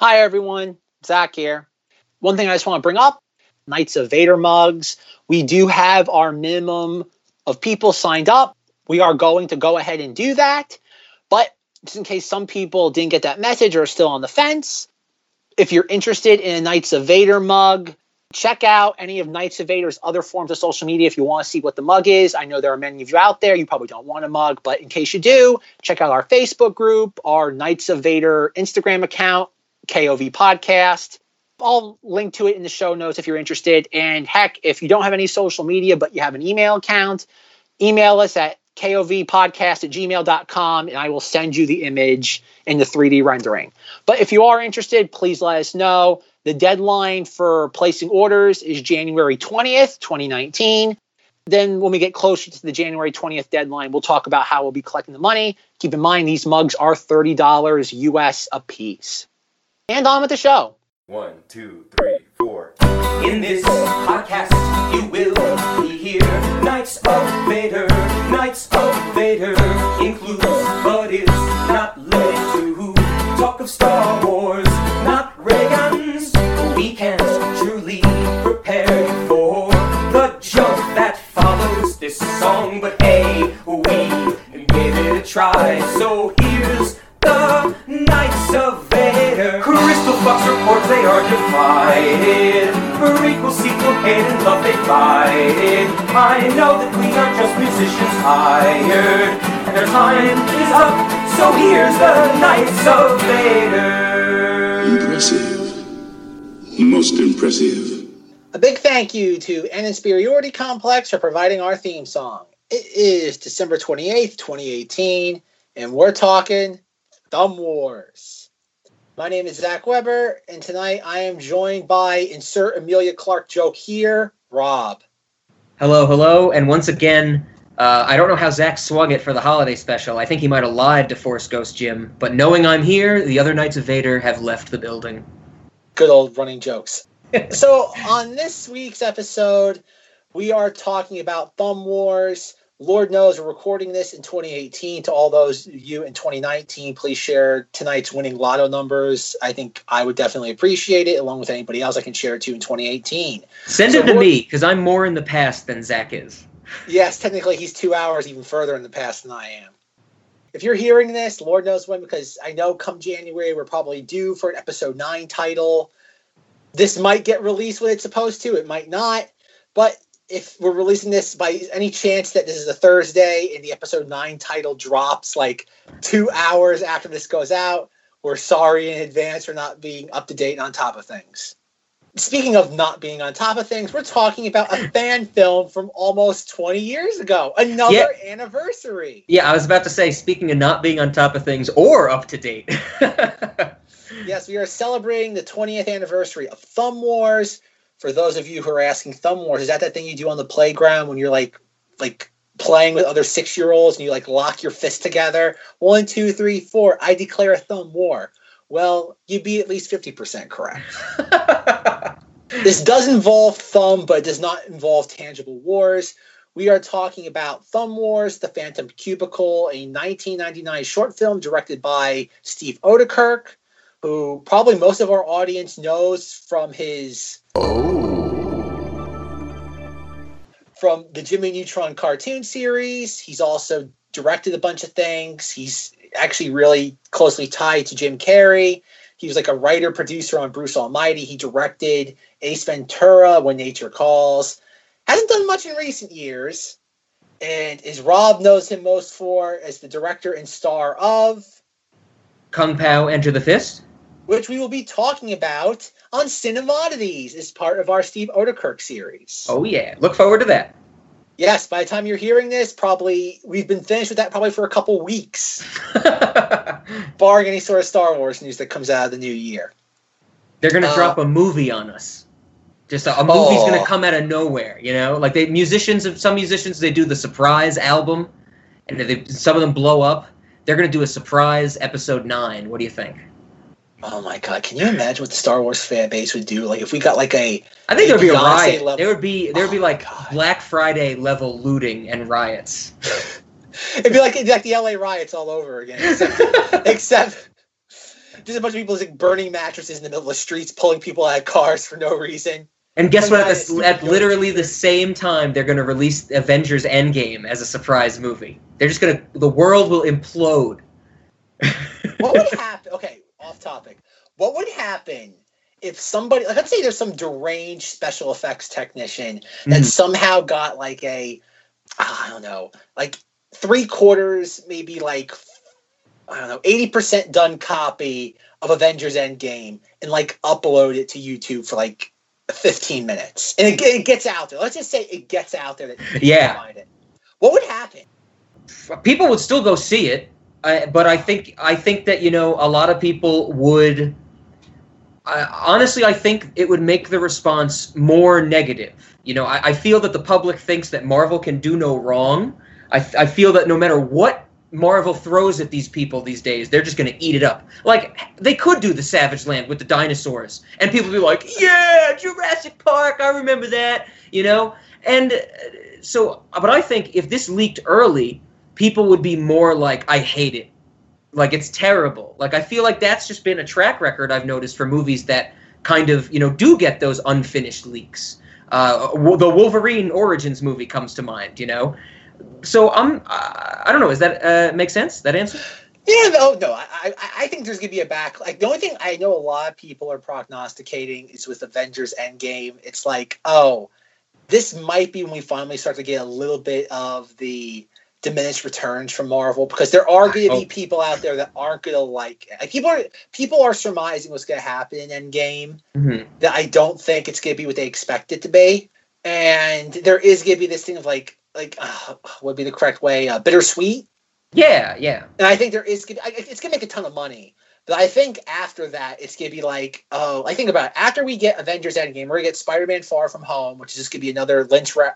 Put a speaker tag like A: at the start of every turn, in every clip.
A: Hi, everyone. Zach here. One thing I just want to bring up Knights of Vader mugs. We do have our minimum of people signed up. We are going to go ahead and do that. But just in case some people didn't get that message or are still on the fence, if you're interested in a Knights of Vader mug, check out any of Knights of Vader's other forms of social media if you want to see what the mug is. I know there are many of you out there. You probably don't want a mug, but in case you do, check out our Facebook group, our Knights of Vader Instagram account, KOV Podcast. I'll link to it in the show notes if you're interested. And heck, if you don't have any social media, but you have an email account, email us at kovpodcast at gmail.com and I will send you the image in the 3D rendering. But if you are interested, please let us know. The deadline for placing orders is January 20th, 2019. Then, when we get closer to the January 20th deadline, we'll talk about how we'll be collecting the money. Keep in mind, these mugs are $30 US a piece. And on with the show.
B: One, two, three, four. In this podcast, you will here. Knights of Vader, Knights of Vader includes, but is not limited to. Talk of Star Wars, not ray guns. We can't truly prepare for the jump that follows this song, but hey, we gave it a try. So here's the Knights of Vader. Crystal Fox reports they are divided. Prequel, sequel, hate and love they fight. I know that we are just musicians hired, and their time is up. So here's the Knights of Vader.
C: Impressive. Most impressive.
A: A big thank you to An Inferiority Complex for providing our theme song. It is December 28th, 2018, and we're talking Thumb Wars. My name is Zach Weber, and tonight I am joined by insert Amelia Clark joke here, Rob.
D: Hello, hello, and once again, uh, I don't know how Zach swung it for the holiday special. I think he might have lied to Force Ghost Jim, but knowing I'm here, the other Knights of Vader have left the building.
A: Good old running jokes. so, on this week's episode, we are talking about Thumb Wars. Lord knows we're recording this in 2018. To all those of you in 2019, please share tonight's winning lotto numbers. I think I would definitely appreciate it, along with anybody else I can share it to in 2018.
D: Send
A: So
D: it to
A: what-
D: me, because I'm more in the past than Zach is.
A: Yes, technically he's two hours even further in the past than I am. If you're hearing this, Lord knows when, because I know come January we're probably due for an episode nine title. This might get released when it's supposed to, it might not. But if we're releasing this by any chance that this is a Thursday and the episode nine title drops like two hours after this goes out, we're sorry in advance for not being up to date and on top of things. Speaking of not being on top of things, we're talking about a fan film from almost 20 years ago. Another anniversary.
D: Yeah, I was about to say, speaking of not being on top of things or up to date.
A: Yes, we are celebrating the 20th anniversary of Thumb Wars. For those of you who are asking, Thumb Wars is that that thing you do on the playground when you're like, like playing with other six-year-olds and you like lock your fists together? One, two, three, four. I declare a Thumb War. Well, you'd be at least 50% correct. This does involve thumb, but it does not involve tangible wars. We are talking about Thumb Wars, The Phantom Cuticle, a 1999 short film directed by Steve Oedekerk, who probably most of our audience knows from his Oh. from the Jimmy Neutron cartoon series. He's also directed a bunch of things. He's actually really closely tied to Jim Carrey. He was like a writer producer on Bruce Almighty. He directed Ace Ventura, When Nature Calls. Hasn't done much in recent years. And as Rob knows him most for as the director and star of,
D: Kung Pao Enter the Fist?
A: which we will be talking about on Cinemodities as part of our Steve Oedekerk series.
D: Oh, yeah. Look forward to that.
A: Yes, by the time you're hearing this, probably we've been finished with that probably for a couple weeks, barring any sort of Star Wars news that comes out of the new year.
D: They're gonna
A: Uh,
D: drop a movie on us. Just a, a movie's
A: Oh.
D: gonna come out of nowhere, you know. Like they musicians, some musicians they do the surprise album, and they, some of them blow up. They're gonna do a surprise episode nine. What do you think?
A: Oh my god, can you imagine what the Star Wars fan base would do? Like if we got like a
D: I think there'd be a riot.
A: level-
D: There would be there would be
A: Oh my
D: like
A: God.
D: Black Friday level looting and riots.
A: it'd be like it'd be like the LA riots all over again. Except except just a bunch of people like burning mattresses in the middle of the streets, pulling people out of cars for no reason.
D: And guess what? At, the, at literally the same time, they're going to release Avengers Endgame as a surprise movie. They're just going to. The world will implode.
A: What would happen? Okay, topic. What would happen if somebody, like, let's say there's some deranged special effects technician that
D: Mhm.
A: somehow got like a, I don't know, like three quarters, maybe like, I don't know, 80% done copy of Avengers Endgame and like upload it to YouTube for like 15 minutes. And it, it gets out there. Let's just say it gets out there that you can
D: Yeah.
A: What would happen?
D: people would still go see it, I, but I think I think that you know a lot of people would. I, honestly, I think it would make the response more negative. You know, I, I feel that the public thinks that Marvel can do no wrong. I, I feel that no matter what Marvel throws at these people these days, they're just going to eat it up. Like they could do the Savage Land with the dinosaurs, and people be like, "Yeah, Jurassic Park, I remember that." You know, and uh, so, but I think if this leaked early, people would be more like, I hate it. Like it's terrible. Like I feel like that's just been a track record I've noticed for movies that kind of, you know, do get those unfinished leaks. Uh, the Wolverine Origins movie comes to mind, you know. So I'm, I don't know. Is that uh, make sense? That answer?
A: Yeah, no, no. I, I, I think there's gonna be a back. Like the only thing I know a lot of people are prognosticating is with Avengers Endgame. It's like, oh, this might be when we finally start to get a little bit of the diminished returns from Marvel because there are going to be people out there that aren't going to like it. Like people are people are surmising what's going to happen in Endgame
D: Mm-hmm.
A: that I don't think it's going to be what they expect it to be, and there is going to be this thing of like like uh, what would be the correct way uh, bittersweet.
D: Yeah, yeah.
A: And I think there is gonna, it's gonna make a ton of money. But I think after that, it's gonna be like, oh, I think about it. After we get Avengers Endgame, we're gonna get Spider-Man Far From Home, which is just gonna be another Lynch ra-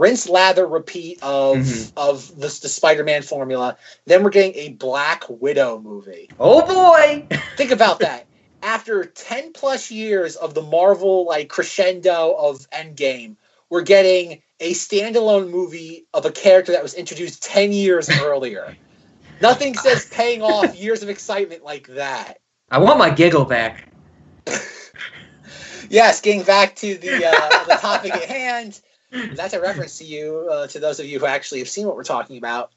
A: rinse lather, repeat of
D: Mhm.
A: of the, the Spider-Man formula. Then we're getting a Black Widow movie.
D: Oh boy.
A: Think about that. After ten plus years of the Marvel like crescendo of Endgame, we're getting a standalone movie of a character that was introduced ten years earlier. Nothing says paying off years of excitement like that.
D: I want my giggle back.
A: Yes, getting back to the uh, the topic at hand. That's a reference to you, uh, to those of you who actually have seen what we're talking about.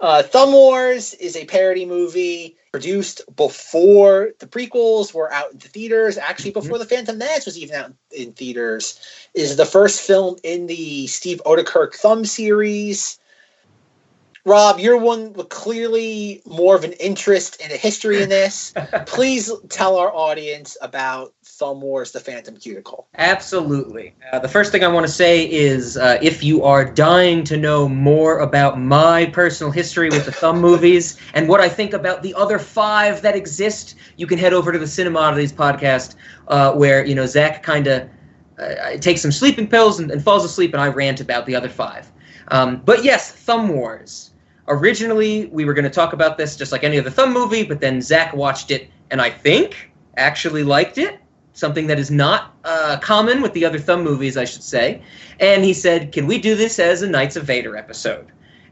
A: Uh, Thumb Wars is a parody movie produced before the prequels were out into theaters. Actually, before The Phantom Menace was even out in theaters. Is the first film in the Steve Oedekerk Thumb series. Rob, you're one with clearly more of an interest and a history in this. Please tell our audience about Thumb Wars: The Phantom Cuticle.
D: Absolutely. Uh, the first thing I want to say is uh, if you are dying to know more about my personal history with the Thumb movies and what I think about the other five that exist, you can head over to the Cinemodities podcast uh, where, you know, Zach kind of uh, takes some sleeping pills and, and falls asleep, and I rant about the other five. Um, but yes, Thumb Wars. Originally, we were going to talk about this just like any other Thumb movie, but then Zach watched it and I think actually liked it something that is not uh, common with the other Thumb movies, I should say. And he said, Can we do this as a Knights of Vader episode?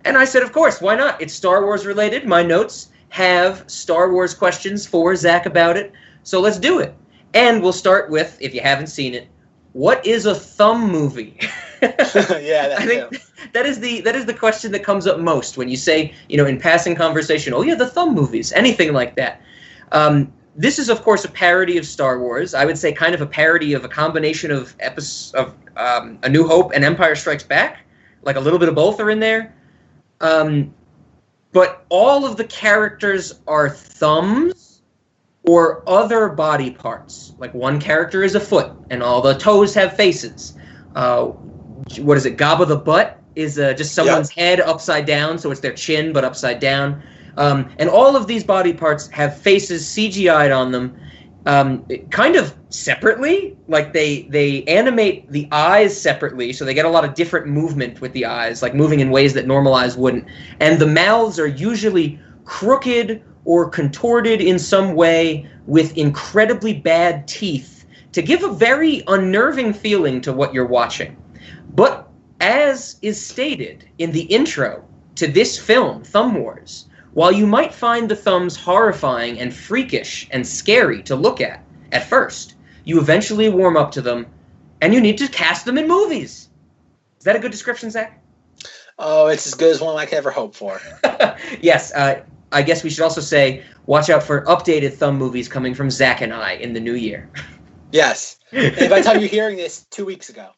D: And I said, Of course, why not? It's Star Wars related. My notes have Star Wars questions for Zach about it. So let's do it. And we'll start with, if you haven't seen it, what is a Thumb movie?
A: yeah, that
D: I think that is the that is the question that comes up most when you say, you know, in passing conversation, oh yeah, the thumb movies, anything like that. Um, this is, of course, a parody of Star Wars. I would say kind of a parody of a combination of epis of um, A New Hope and Empire Strikes Back. Like a little bit of both are in there. Um, but all of the characters are thumbs or other body parts. Like one character is a foot, and all the toes have faces. Uh, what is it? Jabba the butt is uh, just someone's head upside down, so it's their chin but upside down. Um, and all of these body parts have faces CGI'd on them, um, kind of separately. Like they they animate the eyes separately, so they get a lot of different movement with the eyes, like moving in ways that normal eyes wouldn't. And the mouths are usually crooked or contorted in some way with incredibly bad teeth to give a very unnerving feeling to what you're watching. But as is stated in the intro to this film, Thumb Wars, while you might find the thumbs horrifying and freakish and scary to look at at first, you eventually warm up to them, and you need to cast them in movies. Is that a good description, Zach?
A: Oh, it's as good as one I could ever hope for.
D: yes. Uh, I guess we should also say, watch out for updated thumb movies coming from Zach and I in the new year.
A: Yes. And by the time you're hearing this, two weeks ago.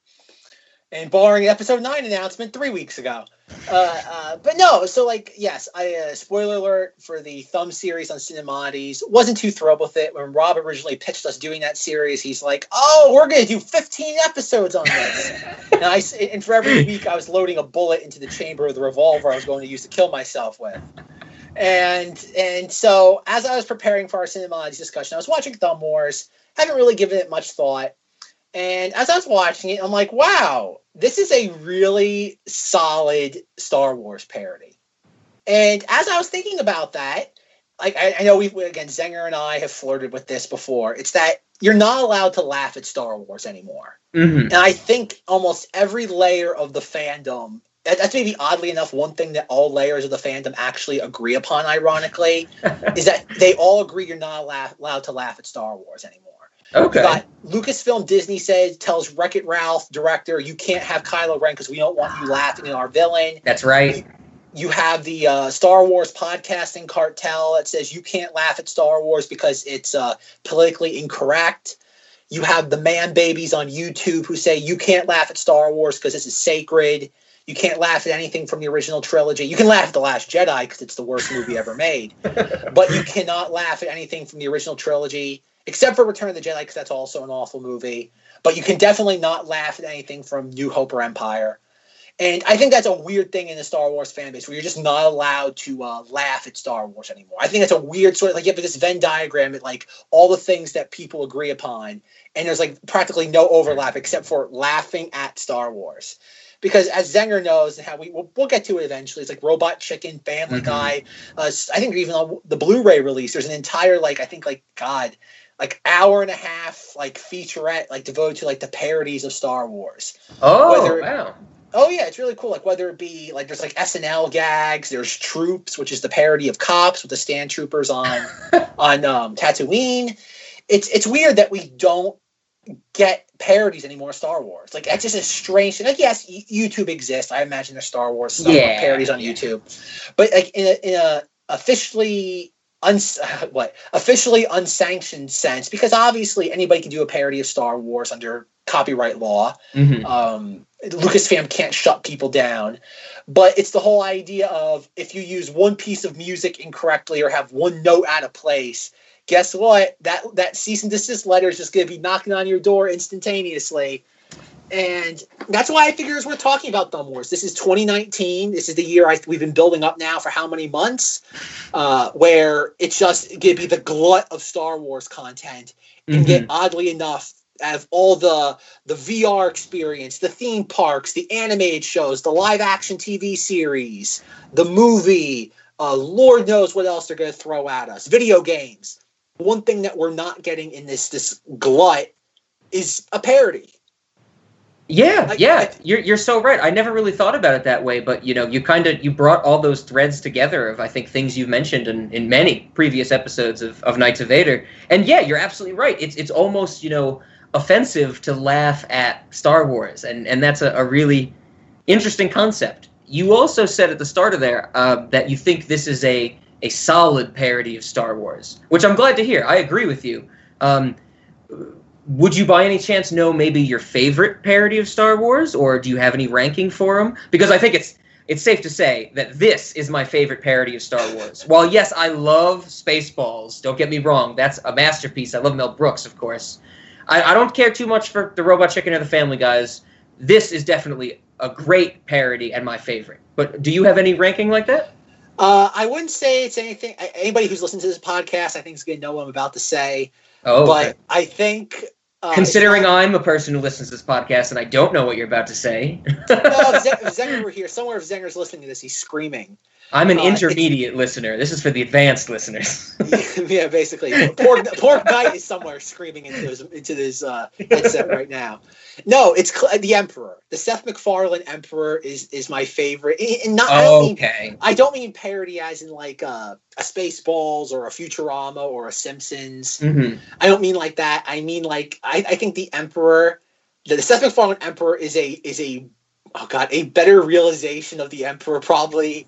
A: And barring episode nine announcement, three weeks ago. Uh, uh, but no, so like, yes, I uh, spoiler alert for the Thumb series on Cinemodities. Wasn't too thrilled with it when Rob originally pitched us doing that series. He's like, "Oh, we're gonna do 15 episodes on this," and I, and for every week I was loading a bullet into the chamber of the revolver I was going to use to kill myself with. And and so as I was preparing for our Cinemodities discussion, I was watching Thumb Wars. Haven't really given it much thought. And as I was watching it, I'm like, wow, this is a really solid Star Wars parody. And as I was thinking about that, like I, I know we've again Zenger and I have flirted with this before. It's that you're not allowed to laugh at Star Wars anymore.
D: hmm
A: And I think almost every layer of the fandom, that's maybe oddly enough one thing that all layers of the fandom actually agree upon, ironically, is that they all agree you're not allow- allowed to laugh at Star Wars anymore.
D: Okay.
A: You got Lucasfilm Disney says tells Wreck It Ralph director you can't have Kylo Ren because we don't want you laughing at our villain.
D: That's right.
A: You have the uh, Star Wars podcasting cartel that says you can't laugh at Star Wars because it's uh, politically incorrect. You have the man babies on YouTube who say you can't laugh at Star Wars because this is sacred. You can't laugh at anything from the original trilogy. You can laugh at The Last Jedi because it's the worst movie ever made. but you cannot laugh at anything from the original trilogy except for Return of the Jedi because that's also an awful movie. But you can definitely not laugh at anything from New Hope or Empire. And I think that's a weird thing in the Star Wars fan base where you're just not allowed to uh, laugh at Star Wars anymore. I think that's a weird sort of like you have this Venn diagram at like all the things that people agree upon, and there's like practically no overlap except for laughing at Star Wars. Because as Zenger knows, and how we we'll, we'll get to it eventually, it's like Robot Chicken, Family
D: Mhm.
A: Guy. Uh, I think even on the Blu-ray release, there's an entire like I think like God, like hour and a half like featurette like devoted to like the parodies of Star Wars.
D: Oh,
A: Whether-
D: wow.
A: Oh yeah, it's really cool. Like whether it be like there's like SNL gags, there's Troops, which is the parody of Cops with the Stand Troopers on on um, Tatooine. It's it's weird that we don't get parodies anymore of Star Wars. Like that's just a strange thing. Like yes, YouTube exists. I imagine there's Star Wars
D: Yeah,
A: parodies on
D: yeah.
A: YouTube, but like in a, in a officially uns what officially unsanctioned sense, because obviously anybody can do a parody of Star Wars under copyright law
D: hmm
A: um, Lucasfilm can't shut people down. But it's the whole idea of if you use one piece of music incorrectly or have one note out of place, guess what? That that cease and desist letter is just going to be knocking on your door instantaneously. And that's why I figure it's worth talking about Thumb Wars. This is 2019. This is the year I, we've been building up now for how many months? Uh, where it's just going to be the glut of Star Wars content and get oddly enough out of all the the VR experience, the theme parks, the animated shows, the live action TV series, the movie, uh, Lord knows what else they're going to throw at us. Video games. One thing that we're not getting in this this glut is a parody.
D: Yeah,
A: Like-
D: yeah,
A: like-
D: you're you're so right. I never really thought about it that way, but you know, you kind of you brought all those threads together of I think things you've mentioned in, in many previous episodes of, of Knights of Vader. And yeah, you're absolutely right. It's it's almost you know offensive to laugh at Star Wars, and and that's a, a really interesting concept. You also said at the start of there uh, that you think this is a a solid parody of Star Wars, which I'm glad to hear. I agree with you. Um, would you by any chance know maybe your favorite parody of Star Wars, or do you have any ranking for them? Because I think it's it's safe to say that this is my favorite parody of Star Wars. While yes, I love Spaceballs. Don't get me wrong, that's a masterpiece. I love Mel Brooks, of course. I, I don't care too much for the Robot Chicken or the Family Guys. This is definitely a great parody and my favorite. But do you have any ranking like that?
A: Uh, I wouldn't say it's anything. Anybody who's listened to this podcast, I think, is going to know what I'm about to say.
D: Oh,
A: but
D: okay.
A: I think, uh,
D: considering I'm a person who listens to this podcast and I don't know what you're about to say.
A: no, if, Zen- if Zenger were here, somewhere if Zenger's listening to this, he's screaming.
D: I'm an
A: Uh,
D: intermediate listener. This is for the advanced listeners.
A: yeah, basically. Poor, poor guy is somewhere screaming into his into his uh, headset right now. No, it's cl- the Emperor. The Seth MacFarlane Emperor is is my favorite. And not, I don't mean
D: okay.
A: I don't mean parody as in like uh, a Spaceballs or a Futurama or a Simpsons.
D: hmm
A: I don't mean like that. I mean like I, I think the Emperor, the, the Seth MacFarlane Emperor is a is a oh god a better realization of the Emperor probably.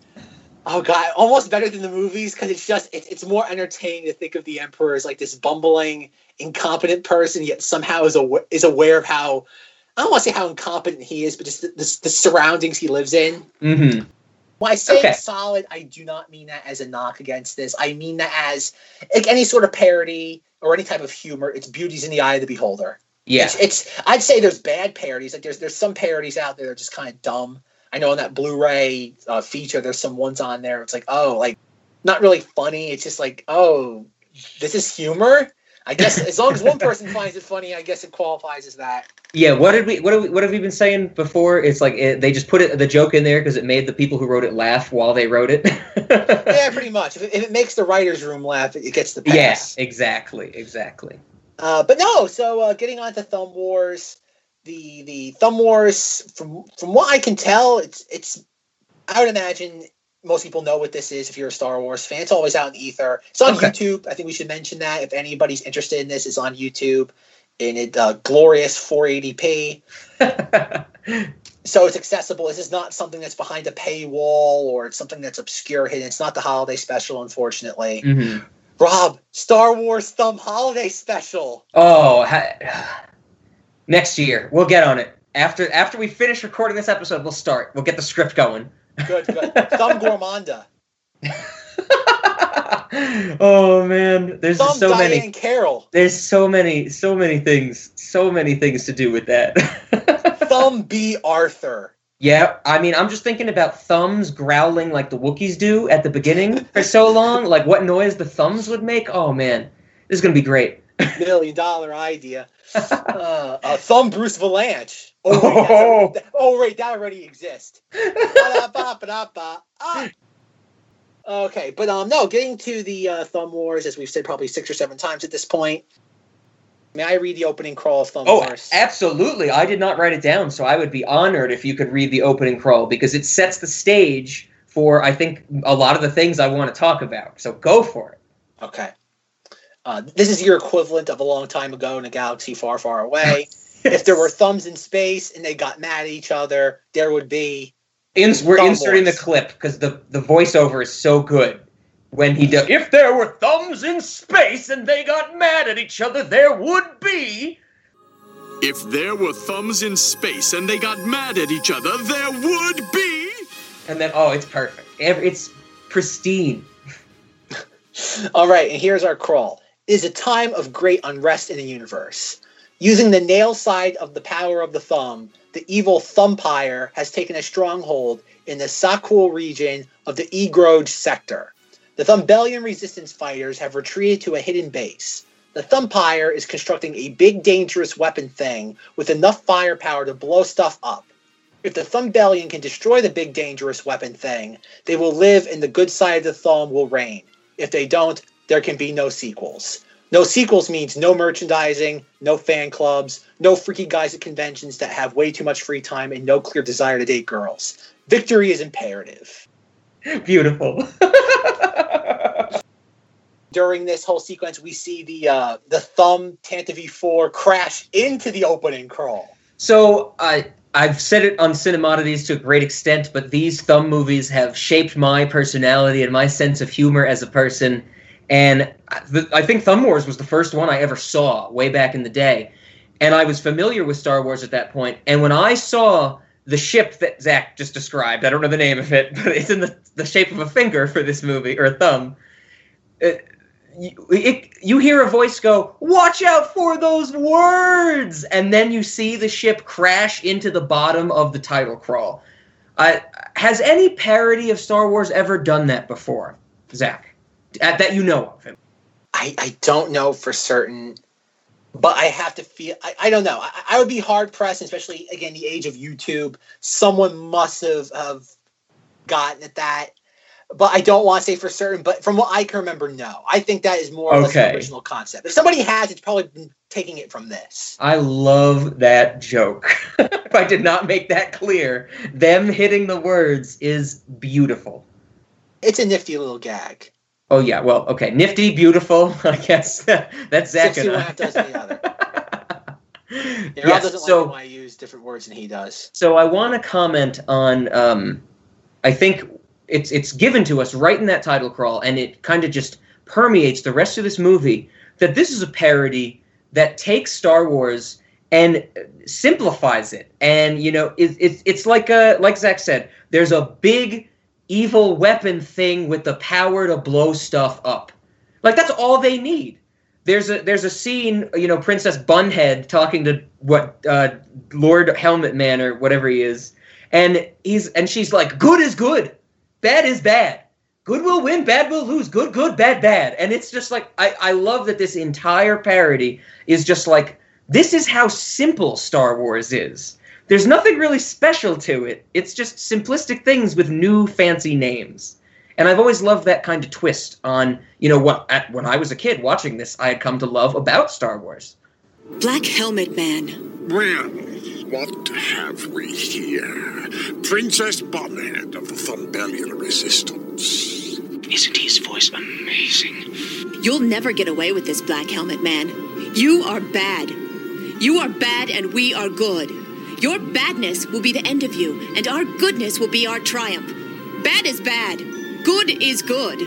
A: Oh god, almost better than the movies because it's just it's, it's more entertaining to think of the Emperor as like this bumbling, incompetent person yet somehow is aw- is aware of how I don't want to say how incompetent he is, but just the, the, the surroundings he lives in.
D: hmm
A: When I say
D: Okay.
A: solid, I do not mean that as a knock against this. I mean that as like any sort of parody or any type of humor. It's beauty's in the eye of the beholder.
D: Yeah.
A: It's, it's I'd say there's bad parodies. Like there's there's some parodies out there that are just kind of dumb. I know in that Blu-ray uh, feature, there's some ones on there. It's like oh, like not really funny. It's just like oh, this is humor. I guess as long as one person finds it funny, I guess it qualifies as that.
D: Yeah, what did we what have we, what have we been saying before? It's like it, they just put it the joke in there because it made the people who wrote it laugh while they wrote it.
A: Yeah, pretty much. If it, if it makes the writers' room laugh, it, it gets the pass.
D: yeah, exactly, exactly.
A: Uh, but no, so uh, getting on to Thumb Wars, the the Thumb Wars, from from what I can tell, it's it's. I would imagine most people know what this is if you're a Star Wars fan. It's always out in ether. It's on
D: Okay.
A: YouTube. I think we should mention that if anybody's interested in this, it's on YouTube in it uh, glorious 480p. So it's accessible. This is not something that's behind a paywall or it's something that's obscure hidden. It's not the holiday special, unfortunately.
D: hmm
A: Rob, Star Wars Thumb Holiday Special.
D: Oh, ha- next year we'll get on it. After after we finish recording this episode, we'll start. We'll get the script going.
A: Good, good. Thumb Gourmanda.
D: oh man, there's just so
A: Diahann
D: many.
A: Carroll.
D: There's so many, so many things, so many things to do with that.
A: Thumb Bea. Arthur.
D: yeah, I mean, I'm just thinking about thumbs growling like the Wookiees do at the beginning for so long. Like what noise the thumbs would make. Oh man, this is gonna be great.
A: Million dollar idea. Uh, uh, Thumb Bruce Vilanch. Oh, wait, already- that- oh, wait, that already exists. Ah. Okay, but um, no, getting to the uh, Thumb Wars, as we've said probably six or seven times at this point. May I read the opening crawl of Thumb
D: Oh,
A: Wars?
D: absolutely. I did not write it down, so I would be honored if you could read the opening crawl because it sets the stage for, I think, a lot of the things I want to talk about. So go for it.
A: Okay. Uh, this is your equivalent of a long time ago in a galaxy far, far away. if there were thumbs in space and they got mad at each other, there would be.
D: Ins- we're
A: Thumb
D: inserting the clip because the, the voiceover is so good. When he does, if there were thumbs in space and they got mad at each other, there would be.
C: If there were thumbs in space and they got mad at each other, there would be.
D: And then, oh, it's perfect. It's pristine.
A: All right, and here's our crawl. Is a time of great unrest in the universe. Using the nail side of the power of the thumb, the evil Thumpire has taken a stronghold in the Sakul region of the Egroj sector. The Thumbellian resistance fighters have retreated to a hidden base. The Thumpire is constructing a big dangerous weapon thing with enough firepower to blow stuff up. If the Thumbellian can destroy the big dangerous weapon thing, they will live and the good side of the thumb will reign. If they don't, there can be no sequels. No sequels means no merchandising, no fan clubs, no freaky guys at conventions that have way too much free time and no clear desire to date girls. Victory is imperative.
D: Beautiful.
A: During this whole sequence, we see the uh, the thumb Tantive 4 crash into the opening crawl.
D: So I I've said it on Cinemodities to a great extent, but these thumb movies have shaped my personality and my sense of humor as a person. And I- the, I think Thumb Wars was the first one I ever saw way back in the day, and I was familiar with Star Wars at that point. And when I saw the ship that Zach just described, I don't know the name of it, but it's in the, the shape of a finger for this movie or a thumb. It, you, it, you hear a voice go, "Watch out for those words!" and then you see the ship crash into the bottom of the title crawl. Uh, has any parody of Star Wars ever done that before, Zach? Uh, that you know of? him?
A: I, I don't know for certain, but I have to feel. I, I don't know. I, I would be hard pressed, especially again the age of YouTube. Someone must have have gotten at that. but I don't want to say for certain. But from what I can remember, no. I think that is more or less
D: Okay.
A: the original concept. If somebody has, it's probably been taking it from this.
D: I love that joke. if I did not make that clear, them hitting the words is beautiful.
A: It's a nifty little gag.
D: Oh yeah, well, okay, nifty, beautiful. I guess that's Zach
A: Six to
D: and I.
A: half dozen the other. Yeah,
D: Yes,
A: doesn't
D: so
A: like when I use different words than he does.
D: so I want to comment on. Um, I think it's it's given to us right in that title crawl, and it kind of just permeates the rest of this movie. That this is a parody that takes Star Wars and simplifies it, and you know, it, it, it's like a like Zach said. There's a big evil weapon thing with the power to blow stuff up. Like that's all they need. There's a there's a scene, you know, Princess Bunhead talking to what uh, Lord Helmet Man or whatever he is, and he's and she's like, "Good is good, bad is bad. Good will win, bad will lose. Good, good, bad, bad." And it's just like I I love that this entire parody is just like this is how simple Star Wars is. There's nothing really special to it. It's just simplistic things with new fancy names. And I've always loved that kind of twist on, you know, what at, when I was a kid watching this, I had come to love about Star Wars.
E: Black Helmet Man.
C: Well, what have we here? Princess Bunhead of the Thumbellian Resistance.
F: Isn't his voice amazing?
E: You'll never get away with this, Black Helmet Man. You are bad. You are bad and we are good. Your badness will be the end of you, and our goodness will be our triumph. Bad is bad. Good is good.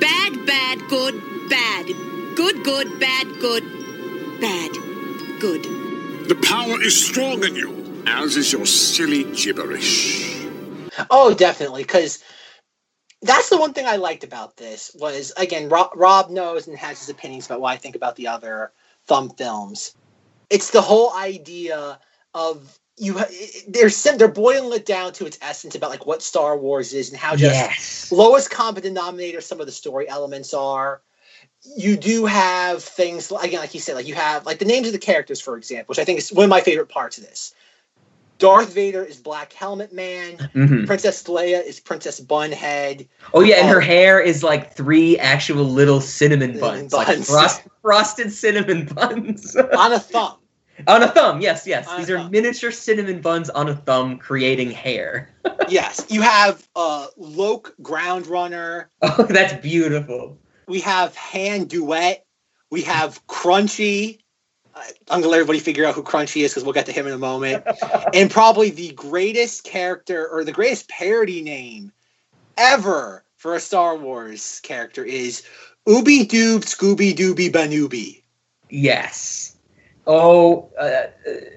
E: Bad, bad, good, bad. Good, good, bad, good, bad. Good.
C: The power is strong in you, as is your silly gibberish.
A: Oh, definitely, because that's the one thing I liked about this was again Rob, Rob knows and has his opinions about what I think about the other thumb films. It's the whole idea of you. They're they're boiling it down to its essence about like what Star Wars is and how just
D: Yes.
A: lowest common denominator some of the story elements are. You do have things again, like you said, like you have like the names of the characters, for example, which I think is one of my favorite parts of this. Darth Vader is Black Helmet Man.
D: hmm
A: Princess Leia is Princess Bunhead.
D: Oh yeah, and her hair is like three actual little cinnamon
A: Cinnamon
D: buns, like frost, frosted cinnamon buns
A: on a thumb.
D: On a thumb. Yes, yes.
A: On
D: These are
A: thumb.
D: miniature cinnamon buns on a thumb, creating hair.
A: yes, you have uh, Loke Groundrunner.
D: Oh, that's beautiful.
A: We have Hand Duet. We have Crunchy. I- I'm gonna let everybody figure out who Crunchy is because we'll get to him in a moment. and probably the greatest character or the greatest parody name ever for a Star Wars character is Ooby Doob Scooby Dooby Banooby.
D: Yes. Oh, uh,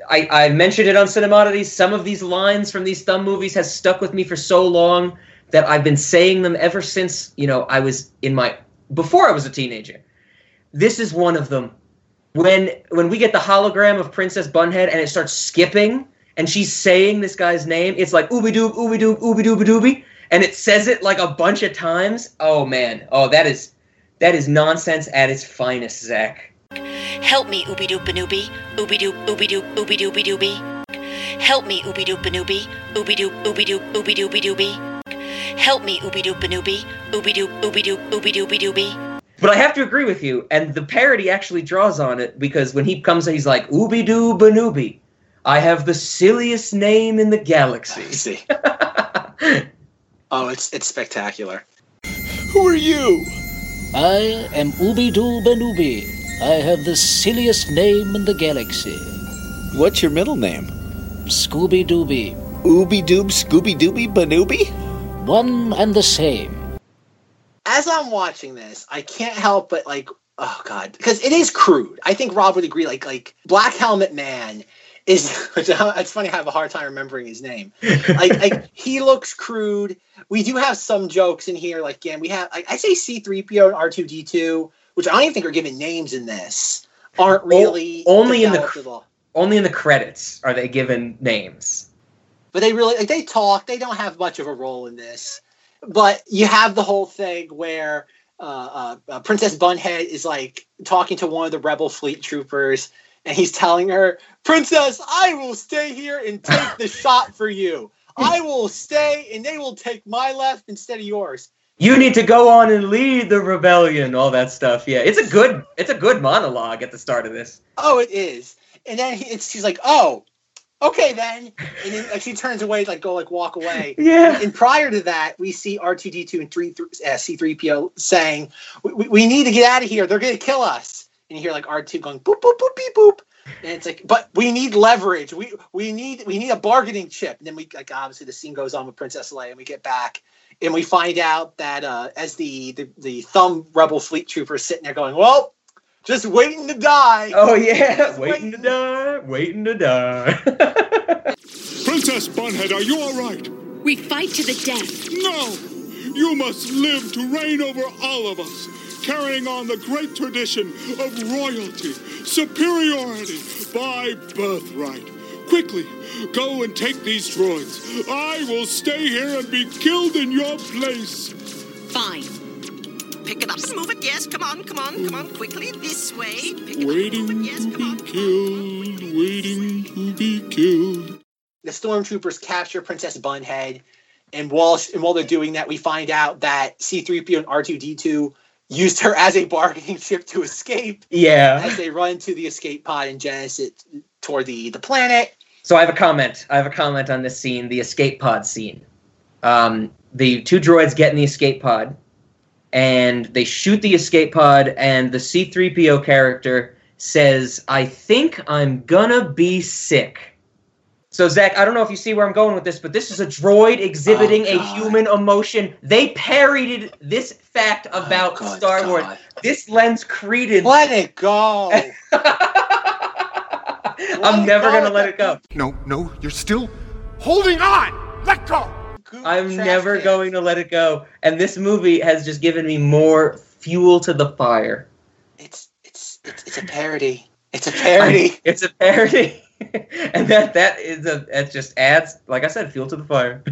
D: I, I mentioned it on Cinemodities. Some of these lines from these thumb movies has stuck with me for so long that I've been saying them ever since, you know, I was in my before I was a teenager. This is one of them. When when we get the hologram of Princess Bunhead and it starts skipping and she's saying this guy's name, it's like ooby doob, ooby doob, ooby dooby dooby, and it says it like a bunch of times. Oh man. Oh, that is that is nonsense at its finest, Zach.
E: Help me, Ooby Doop Banooby. Ooby Doop, Ooby Doop, Ooby Dooby Dooby. Help me, Ooby Doop Banooby. Ooby Doop, Ooby Doop, Ooby Dooby Dooby. Help me, Ooby Doop Banooby. Ooby Doop, Ooby Doop, Ooby Dooby Dooby.
D: But I have to agree with you, and the parody actually draws on it because when he comes, he's like, "Ooby doo banooby, I have the silliest name in the galaxy."
A: I See. Oh, it's it's spectacular.
C: Who are you?
F: I am Ooby Doo Banooby. I have the silliest name in the galaxy.
G: What's your middle name?
F: Scooby Dooby.
G: Ooby Doob Scooby Dooby Banooby?
F: One and the same.
A: as I'm watching this, I can't help but like, oh god, because it is crude. I think Rob would agree. Like, like Black Helmet Man is it's funny. I have a hard time remembering his name. Like, like he looks crude. We do have some jokes in here. Like, again, we have. Like, I say C-3PO and R2D2, which I don't even think are given names in this. Aren't really
D: only in the. Only in the credits are they given names.
A: but they really like they talk they don't have much of a role in this but you have the whole thing where uh, uh, uh, princess bunhead is like talking to one of the rebel fleet troopers and he's telling her princess i will stay here and take the shot for you i will stay and they will take my left instead of yours
D: You need to go on and lead the rebellion, all that stuff. Yeah, it's a good it's a good monologue at the start of this.
A: Oh, it is. And then he, it's, he's like, "Oh, okay then." And then like, she turns away, like go like walk away.
D: Yeah.
A: And prior to that, we see R two D two and three uh, C three PO saying, we, we, "We need to get out of here. They're gonna kill us." And you hear like R two going boop boop boop beep boop. And it's like, but we need leverage. We we need we need a bargaining chip. And then we like obviously the scene goes on with Princess Leia, and we get back and we find out that uh, as the, the the thumb rebel fleet trooper is sitting there going, well, just waiting to die.
D: Oh yeah,
A: Just
D: waiting to die, waiting to die.
C: Princess Bunhead, are you all right?
E: We fight to the death.
C: No! You must live to reign over all of us, carrying on the great tradition of royalty, superiority by birthright. Quickly, go and take these droids. I will stay here and be killed in your place.
E: Fine.
H: Pick it up. Just move it. Yes, come on, come on, come on. Quickly, this way. Pick it
C: Waiting
H: up. Move it. Yes,
C: to
H: come on.
C: be killed, waiting to be killed.
A: the stormtroopers capture Princess Bunhead, and while and while they're doing that, we find out that C-3PO and R2D2 used her as a bargaining chip to escape
D: yeah.
A: as they run to the escape pod and genesis it toward the the planet.
D: So I have a comment. I have a comment on this scene, the escape pod scene. Um, the two droids get in the escape pod, and they shoot the escape pod, and the C3PO character says, "I think I'm gonna be sick." So Zach, I don't know if you see where I'm going with this, but this is a droid exhibiting
A: Oh,
D: a human emotion. They parodied this fact about
A: Oh, good
D: Star Wars. This lends credence.
A: Let it go.
D: I'm never gonna let it go.
C: No, no, you're still holding on! Let go!
D: I'm never
A: can.
D: going to let it go. And this movie has just given me more fuel to the fire.
A: It's it's it's, it's a parody. It's a parody.
D: It's a parody. and that that is a that just adds, like I said, fuel to the fire.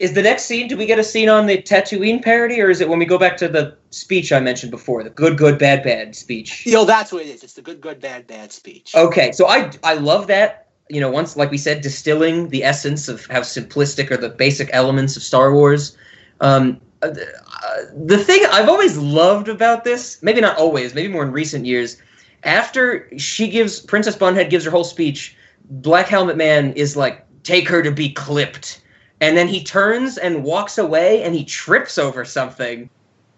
D: Is the next scene? Do we get a scene on the Tatooine parody, or is it when we go back to the speech I mentioned before, the good, good, bad, bad speech?
A: you know that's what it is. It's the good, good, bad, bad speech.
D: Okay, so I I love that. You know, once like we said, distilling the essence of how simplistic are the basic elements of Star Wars. Um, uh, uh, the thing I've always loved about this, maybe not always, maybe more in recent years, after she gives Princess Bunhead gives her whole speech, Black Helmet Man is like, "Take her to be clipped," and then he turns and walks away, and he trips over something,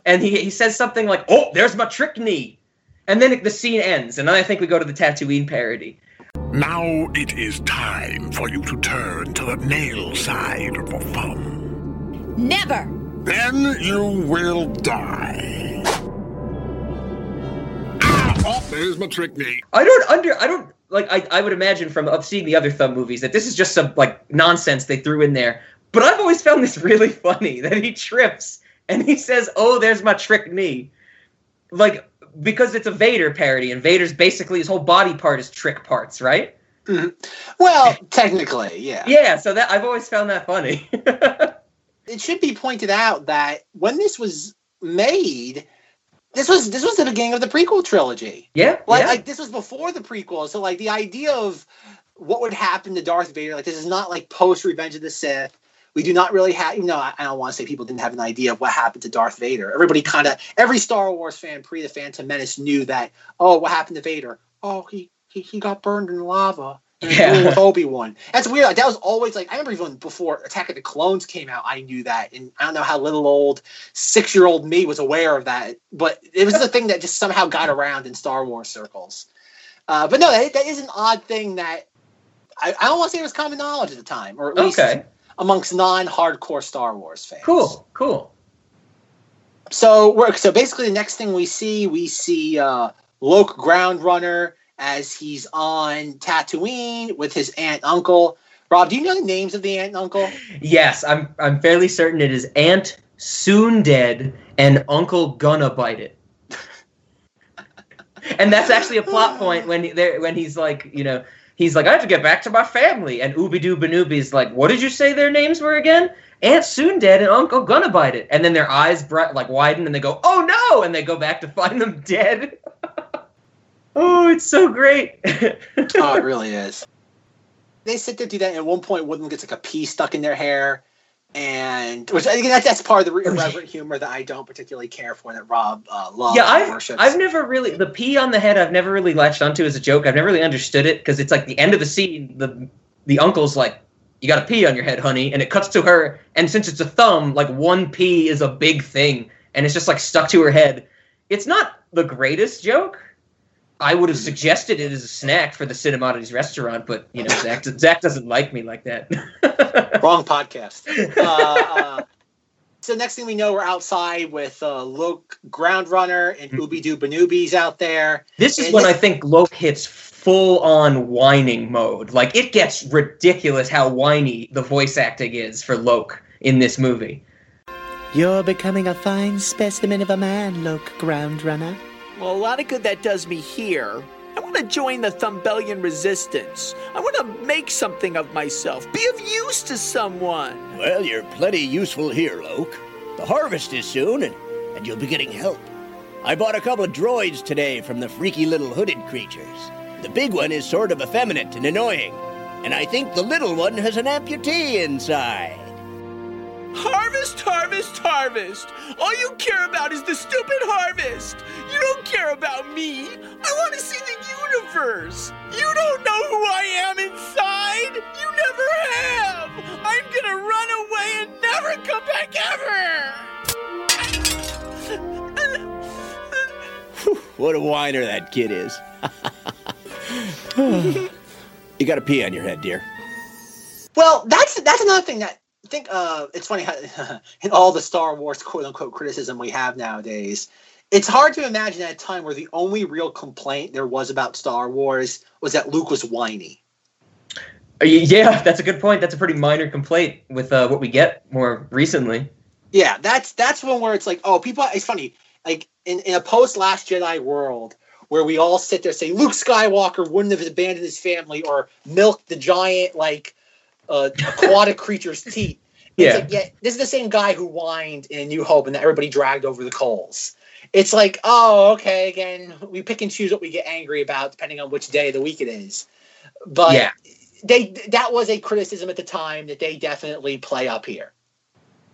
D: and he he says something like, "Oh, there's my trick knee," and then the scene ends, and then I think we go to the Tatooine parody.
C: Now it is time for you to turn to the nail side of the thumb.
E: Never!
C: Then you will die. Ah, oh, there's my trick knee.
D: I don't under I don't like I, I would imagine from of seeing the other thumb movies that this is just some like nonsense they threw in there. But I've always found this really funny that he trips and he says, "Oh, there's my trick knee," like because it's a Vader parody and Vader's basically his whole body part is trick parts, right? Mm-hmm.
A: Well, technically, yeah.
D: Yeah, so that I've always found that funny.
A: it should be pointed out that when this was made, this was this was the beginning of the prequel trilogy.
D: yeah,
A: Like,
D: yeah.
A: like this was before the prequel, so like the idea of what would happen to Darth Vader, like this is not like post Revenge of the Sith. We do not really have, you know, I, I don't want to say people didn't have an idea of what happened to Darth Vader. Everybody kind of, every Star Wars fan pre the Phantom Menace knew that. Oh, what happened to Vader? Oh, he he, he got burned in lava.
D: Yeah.
A: with Obi Wan. That's weird. Like, that was always like I remember even before Attack of the Clones came out, I knew that, and I don't know how little old six year old me was aware of that, but it was the thing that just somehow got around in Star Wars circles. Uh, but no, that, that is an odd thing that I, I don't want to say it was common knowledge at the time, or at least
D: okay,
A: amongst non hardcore Star Wars fans.
D: cool, cool.
A: So we're so basically the next thing we see, we see uh Loke Groundrunner as he's on Tatooine with his aunt uncle. Rob, do you know the names of the aunt and uncle?
D: Yes, I'm I'm fairly certain it is Aunt Soon Dead and Uncle Gonna Bite It. and that's actually a plot point when he, there when he's like, you know, he's like, I have to get back to my family, and Ooby Doo Banooby's like, what did you say their names were again? Aunt Soon Dead and Uncle Gonna Bite It, and then their eyes bright, like widen, and they go, oh no, and they go back to find them dead. oh, it's so great.
A: oh, it really is. They sit there do that, and at one point, one of them gets like a pea stuck in their hair, and which I think that's, that's part of the irreverent humor that I don't particularly care for that Rob uh, loves.
D: yeah, I've,
A: worships.
D: I've never really the pee on the head. I've never really latched onto as a joke. I've never really understood it because it's like the end of the scene. The the uncle's like, "You got a pee on your head, honey," and it cuts to her. And since it's a thumb, like one pee is a big thing, and it's just like stuck to her head. It's not the greatest joke. I would have suggested it as a snack for the Cinemodities restaurant, but you know, Zach, Zach doesn't like me like that.
A: Wrong podcast. uh, uh, so next thing we know, we're outside with uh, Luke Groundrunner and Ooby Doo Banoobies out there.
D: This is
A: And
D: when
A: this-
D: I think Loke hits full on whining mode. Like it gets ridiculous how whiny the voice acting is for Loke in this movie.
I: You're becoming a fine specimen of a man, Loke Groundrunner.
J: Well, a lot of good that does me here. I want to join the Thumbellion resistance. I want to make something of myself, be of use to someone.
K: Well, you're plenty useful here, Loke. The harvest is soon, and, and you'll be getting help. I bought a couple of droids today from the freaky little hooded creatures. The big one is sort of effeminate and annoying, and I think the little one has an amputee inside.
J: Harvest, harvest, harvest. All you care about is the stupid harvest. You don't care about me. I want to see the universe. You don't know who I am inside. You never have. I'm gonna run away and never come back ever.
K: What a whiner that kid is. you got a pee on your head, dear.
A: Well, that's that's another thing that I think uh, it's funny how in all the Star Wars quote unquote criticism we have nowadays, it's hard to imagine at a time where the only real complaint there was about Star Wars was that Luke was whiny.
D: Uh, Yeah, that's a good point. That's a pretty minor complaint with uh, what we get more recently.
A: Yeah, that's that's one where it's like, oh, people. It's funny, like in, in a post Last Jedi world where we all sit there and say Luke Skywalker wouldn't have abandoned his family or milked the giant like uh, aquatic creature's teeth. It's
D: Yeah.
A: like, yeah, this is the same guy who whined in New Hope and that everybody dragged over the coals. It's like, oh, okay, again, we pick and choose what we get angry about depending on which day of the week it is. But
D: Yeah.
A: they that was a criticism at the time that they definitely play up here.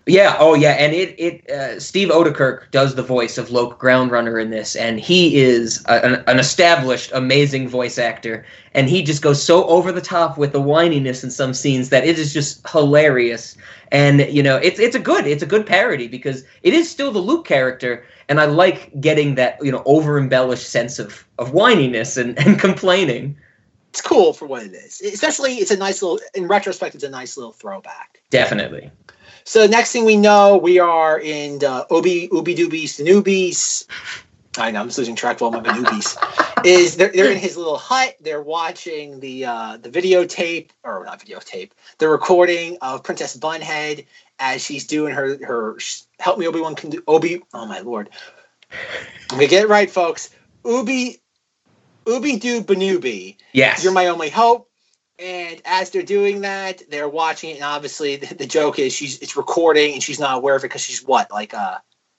D: Yeah. Oh, yeah. And it it uh, Steve Oedekerk does the voice of Loke Groundrunner in this, and he is a, an, an established, amazing voice actor, and he just goes so over the top with the whininess in some scenes that it is just hilarious. And you know, it's it's a good it's a good parody because it is still the Luke character, and I like getting that you know over embellished sense of of whininess and, and complaining.
A: It's cool for what it is. Especially, it's a nice little. In retrospect, it's a nice little throwback.
D: Definitely.
A: So the next thing we know, we are in uh, Obi Ubi Doobies Newbies. I know I'm just losing track of all my newbies. Is they're, they're in his little hut. They're watching the uh, the videotape or not videotape, the recording of Princess Bunhead as she's doing her her help me Obi Wan can do Obi. Oh my lord, I'm gonna get it right, folks. Ubi Ubi Doo Banubi.
D: Yes.
A: You're my only hope. And as they're doing that, they're watching it, and obviously the, the joke is she's it's recording and she's not aware of it because she's what like uh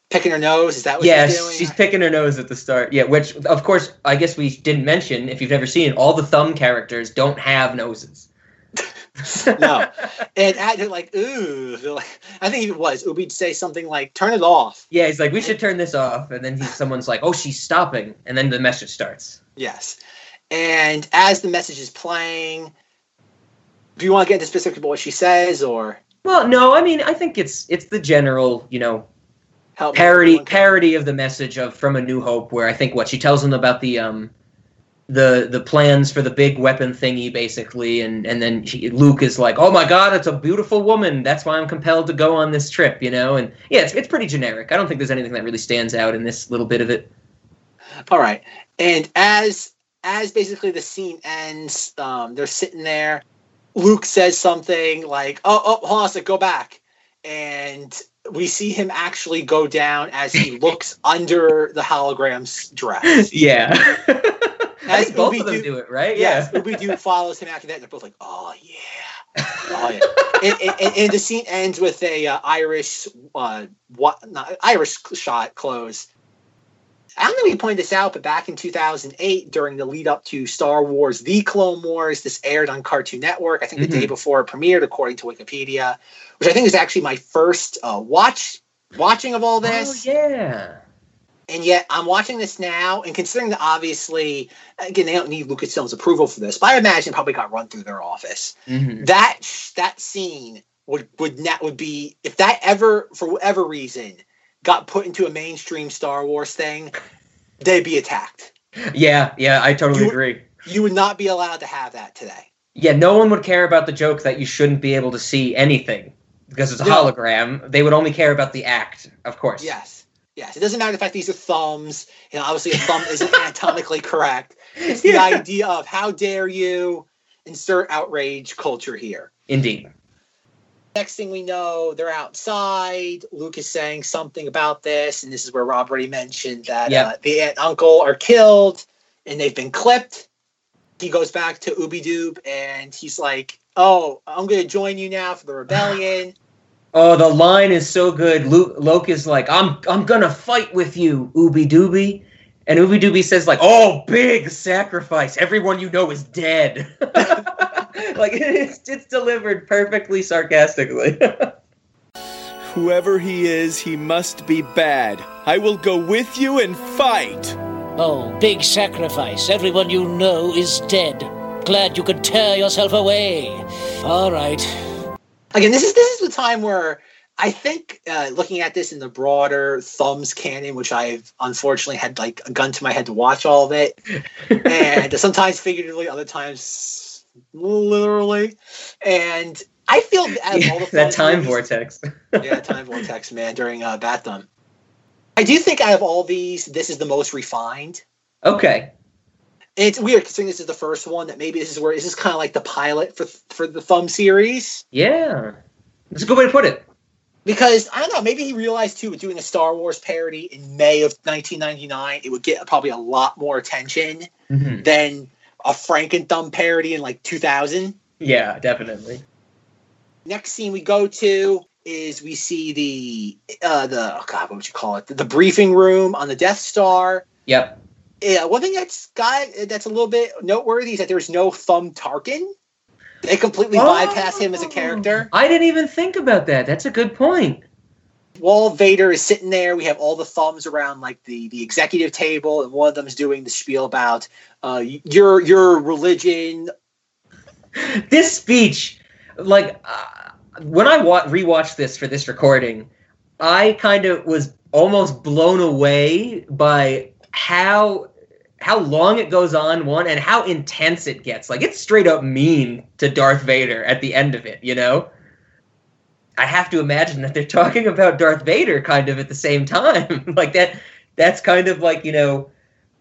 A: picking her nose. Is that what
D: yeah,
A: she's doing?
D: she's picking her nose at the start. Yeah, which of course I guess we didn't mention. If you've never seen it, all the thumb characters don't have noses.
A: no, and at, they're like ooh, they're like I think it was Ubi'd say something like turn it off.
D: Yeah, he's like, we should turn this off, and then he, someone's like, oh, she's stopping, and then the message starts.
A: Yes, and as the message is playing, do you want to get into specific about what she says or
D: Well, no, I mean, I think it's it's the general, you know,
A: help
D: parody parody of the message of from a New Hope, where I think what she tells him about the um the the plans for the big weapon thingy, basically, and and then she, Luke is like, oh my god, it's a beautiful woman. That's why I'm compelled to go on this trip, you know, and yeah, it's it's pretty generic. I don't think there's anything that really stands out in this little bit of it.
A: All right. And as as basically the scene ends, um, they're sitting there. Luke says something like, "Oh, oh, hold on a sec, go back," and we see him actually go down as he looks under the hologram's dress.
D: Yeah.
A: As
D: both
A: Ubi
D: of them
A: Doo-
D: do it, right?
A: Yes,
D: Yeah.
A: Ubi Doo follows him after that. And they're both like, "Oh yeah, oh yeah." and, and, and the scene ends with a uh, Irish, uh, what? Not, Irish shot close. I don't know if you pointed this out, but back in 2008, during the lead up to Star Wars The Clone Wars, this aired on Cartoon Network, I think the
D: Mhm.
A: day before it premiered, according to Wikipedia, which I think is actually my first uh, watch watching of all this.
D: Oh yeah.
A: And yet I'm watching this now, and considering that obviously, again, they don't need Lucasfilm's approval for this, but I imagine it probably got run through their office.
D: Mhm.
A: That that scene would would not would be if that ever for whatever reason got put into a mainstream Star Wars thing, they'd be attacked.
D: Yeah, yeah, I totally
A: You-
D: agree.
A: You would not be allowed to have that today.
D: Yeah, no one would care about the joke that you shouldn't be able to see anything because it's a
A: No.
D: hologram. They would only care about the act, of course.
A: Yes. Yes. It doesn't matter the fact these are thumbs. You know, obviously a thumb isn't anatomically correct. It's the
D: Yeah.
A: idea of how dare you insert outrage culture here.
D: Indeed.
A: Next thing we know, they're outside. Luke is saying something about this, and this is where Rob already mentioned that
D: Yep.
A: uh, the aunt and uncle are killed and they've been clipped. He goes back to Ooby Doob and he's like, "Oh, I'm going to join you now for the rebellion."
D: Oh, the line is so good. Luke, Loke is like, "I'm, I'm gonna fight with you, Ooby Dooby," and Ooby Dooby says like, "Oh, big sacrifice! Everyone you know is dead." like it's, it's delivered perfectly sarcastically.
L: Whoever he is, he must be bad. I will go with you and fight.
F: Oh, big sacrifice. Everyone you know is dead. Glad you could tear yourself away. All right.
A: Again, this is this is the time where I think uh, looking at this in the broader thumbs canon, which I've unfortunately had like a gun to my head to watch all of it, and sometimes figuratively, other times literally, and I feel that out of all the
D: that time
A: movies-
D: vortex.
A: yeah, time vortex, man, during uh, Bat Thumb. I do think out of all these, this is the most refined.
D: Okay.
A: And it's weird considering this is the first one that maybe this is where this is kind of like the pilot for for the Thumb series.
D: Yeah. That's a good way to put it.
A: Because I don't know, maybe he realized too, with doing a Star Wars parody in May of 1999, it would get probably a lot more attention
D: Mhm.
A: than a Frankenthumb parody in like 2000.
D: Yeah, definitely.
A: Next scene we go to is we see the uh the oh god, what would you call it? The, the briefing room on the Death Star.
D: Yep.
A: Yeah, one thing that's got that's a little bit noteworthy is that there's no Thumb Tarkin. They completely bypass him as a character.
D: I didn't even think about that. That's a good point.
A: While Vader is sitting there, we have all the thumbs around like the the executive table, and one of them is doing the spiel about uh, your your religion.
D: This speech, like, uh, when I wa- rewatched this for this recording, I kind of was almost blown away by how how long it goes on one and how intense it gets. Like it's straight up mean to darth vader at the end of it you know i have to imagine that they're talking about darth vader kind of at the same time. Like that that's kind of like you know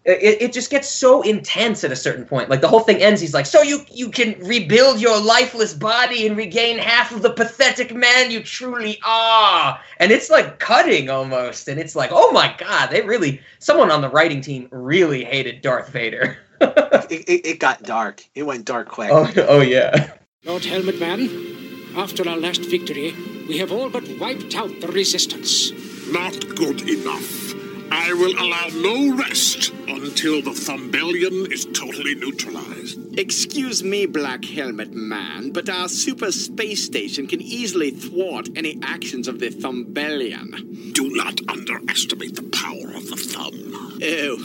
D: it, it just gets so intense at a certain point. Like the whole thing ends he's like so you you can rebuild your lifeless body and regain half of the pathetic man you truly are. And it's like cutting almost and it's like oh my god they really someone on the writing team really hated darth vader.
A: It, it, it got dark. It went dark quick.
D: oh, oh yeah.
M: Lord Helmet Man, after our last victory, we have all but wiped out the resistance.
C: Not good enough. I will allow no rest until the Thumbellion is totally neutralized.
N: Excuse me, Black Helmet Man, but our super space station can easily thwart any actions of the Thumbellion.
C: Do not underestimate the power of the thumb.
N: Oh,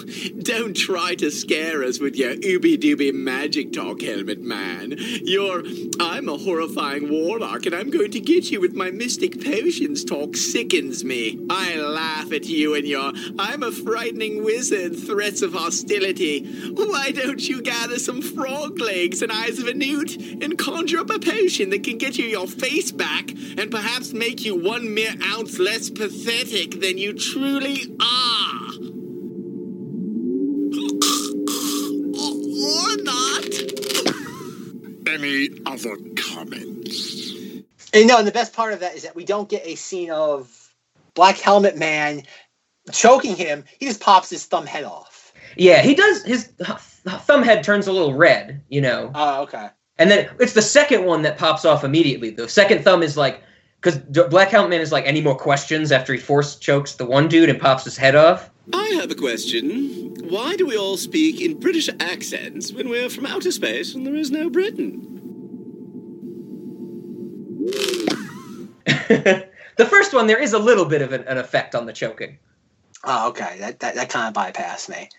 N: don't try to scare us with your ooby dooby magic talk, Helmet Man. You're. I'm a horrifying warlock, and I'm going to get you with my mystic potions talk sickens me. I laugh at you and your. I'm a frightening wizard, threats of hostility. Why don't you gather some frog legs and eyes of a newt and conjure up a potion that can get you your face back and perhaps make you one mere ounce less pathetic than you truly are? Or not?
C: Any other comments?
A: And no, and the best part of that is that we don't get a scene of Black Helmet Man choking him. He just pops his thumb head off.
D: yeah he does his th- thumb head turns a little red you know
A: Oh, okay.
D: And then it's the second one that pops off immediately. The second thumb is like because Black Helmet Man is like any more questions after he force chokes the one dude and pops his head off.
N: I have a question. Why do we all speak in British accents when we're from outer space and there is no Britain?
D: the first one, there is a little bit of an, an effect on the choking.
A: Oh, okay. That that, that kind of bypassed me.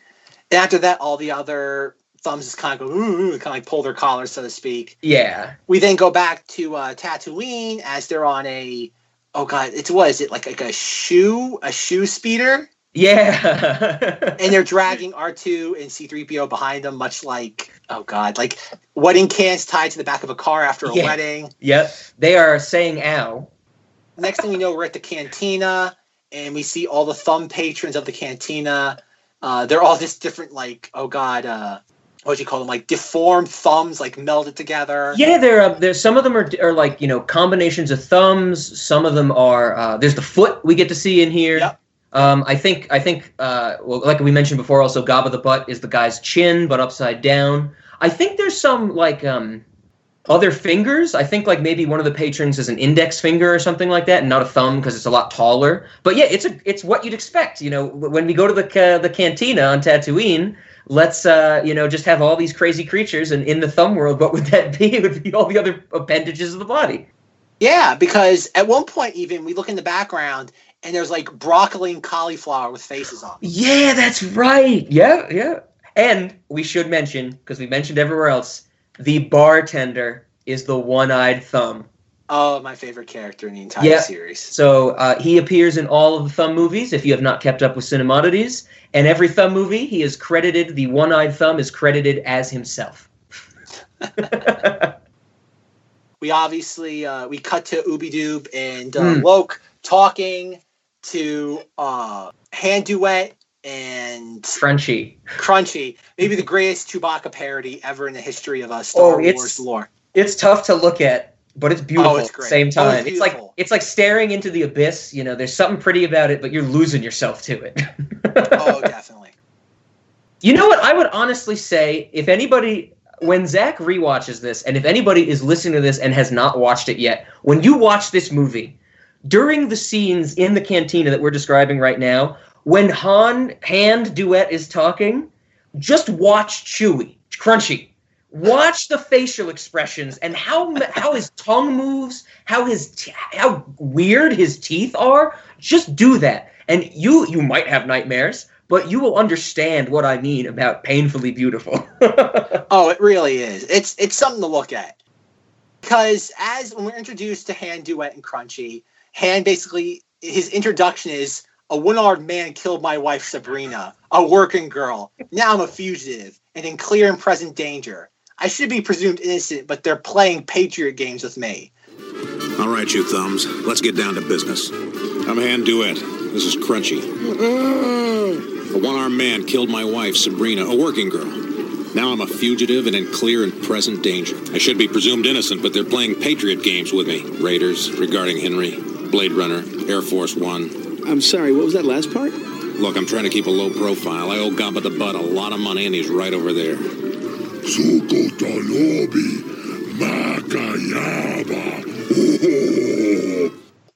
A: And after that, all the other thumbs just kind of go ooh, kind of like pull their collars, so to speak.
D: Yeah.
A: We then go back to uh, Tatooine as they're on a oh god, it's what is it like like a shoe a shoe speeder?
D: Yeah.
A: and they're dragging R2 and C3PO behind them, much like, oh God, like wedding cans tied to the back of a car after a
D: Yeah.
A: wedding.
D: Yep. They are saying ow.
A: Next thing we know, we're at the cantina and we see all the thumb patrons of the cantina. Uh, they're all just different, like, oh God, uh, what do you call them? Like deformed thumbs, like melded together.
D: Yeah, there are there's some of them are, are like you know combinations of thumbs. Some of them are uh, there's the foot we get to see in here. yep. Um, I think I think uh, well, like we mentioned before, also Jabba the butt is the guy's chin, but upside down. I think there's some like um, other fingers. I think like maybe one of the patrons is an index finger or something like that, and not a thumb because it's a lot taller. But yeah, it's a it's what you'd expect. You know, when we go to the ca- the cantina on Tatooine, let's uh, you know just have all these crazy creatures, and in the thumb world, what would that be? It would be all the other appendages of the body.
A: Yeah, because at one point, even we look in the background and there's like broccoli and cauliflower with faces on.
D: Yeah, that's right. Yeah, yeah. And we should mention, because we mentioned everywhere else, the bartender is the one-eyed thumb.
A: Oh, my favorite character in the entire
D: yeah.
A: series.
D: So uh, he appears in all of the Thumb movies. If you have not kept up with Cinemodities, and every Thumb movie, he is credited. The one-eyed thumb is credited as himself.
A: we obviously uh, we cut to Ooby Doob and uh,
D: Mm.
A: Loke talking to uh, Hand Duet and
D: Crunchy.
A: Crunchy, maybe the greatest Chewbacca parody ever in the history of us Star
D: Oh, it's-
A: Wars lore.
D: It's tough to look at, but it's beautiful
A: Oh, it's
D: at the same
A: Oh, it's
D: time. it's like it's like staring into the abyss. You know, there's something pretty about it, but you're losing yourself to it.
A: oh, definitely.
D: You know what? I would honestly say if anybody, when Zach rewatches this, and if anybody is listening to this and has not watched it yet, when you watch this movie, during the scenes in the cantina that we're describing right now, when Han Hand Duet is talking, just watch Chewy Crunchy. Watch the facial expressions and how how his tongue moves, how his t- how weird his teeth are. Just do that, and you you might have nightmares, but you will understand what I mean about painfully beautiful.
A: Oh, it really is. It's it's something to look at. Because as when we're introduced to Hand Duet and Crunchy, Hand basically his introduction is a one-armed man killed my wife Sabrina, a working girl. Now I'm a fugitive and in clear and present danger. I should be presumed innocent, but they're playing patriot games with me.
O: All right, you thumbs. Let's get down to business. I'm Hand Duet. This is Crunchy. A one-armed man killed my wife, Sabrina, a working girl. Now I'm a fugitive and in clear and present danger. I should be presumed innocent, but they're playing patriot games with me. Raiders, regarding Henry, Blade Runner, Air Force One.
N: I'm sorry, what was that last part?
O: Look, I'm trying to keep a low profile. I owe Gamba the Butt a lot of money, and he's right over there.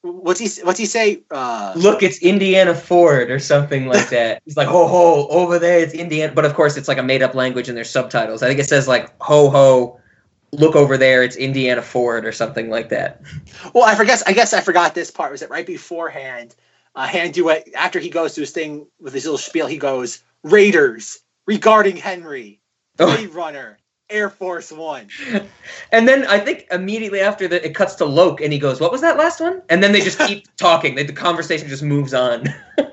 A: What's he What's he say? Uh,
D: Look, it's Indiana Ford or something like that. He's like, ho ho, over there it's Indiana. But of course, it's like a made up language and there's subtitles. I think it says like, ho ho, look over there, it's Indiana Ford or something like that.
A: Well, I forget. I guess I forgot this part. Was it right beforehand? Uh, Hand Duet after he goes to his thing with his little spiel, he goes Raiders regarding Henry, Blade Runner, Air Force One.
D: And then I think immediately after that, it cuts to Loke and he goes, what was that last one? And then they just keep talking. They, the conversation just moves on.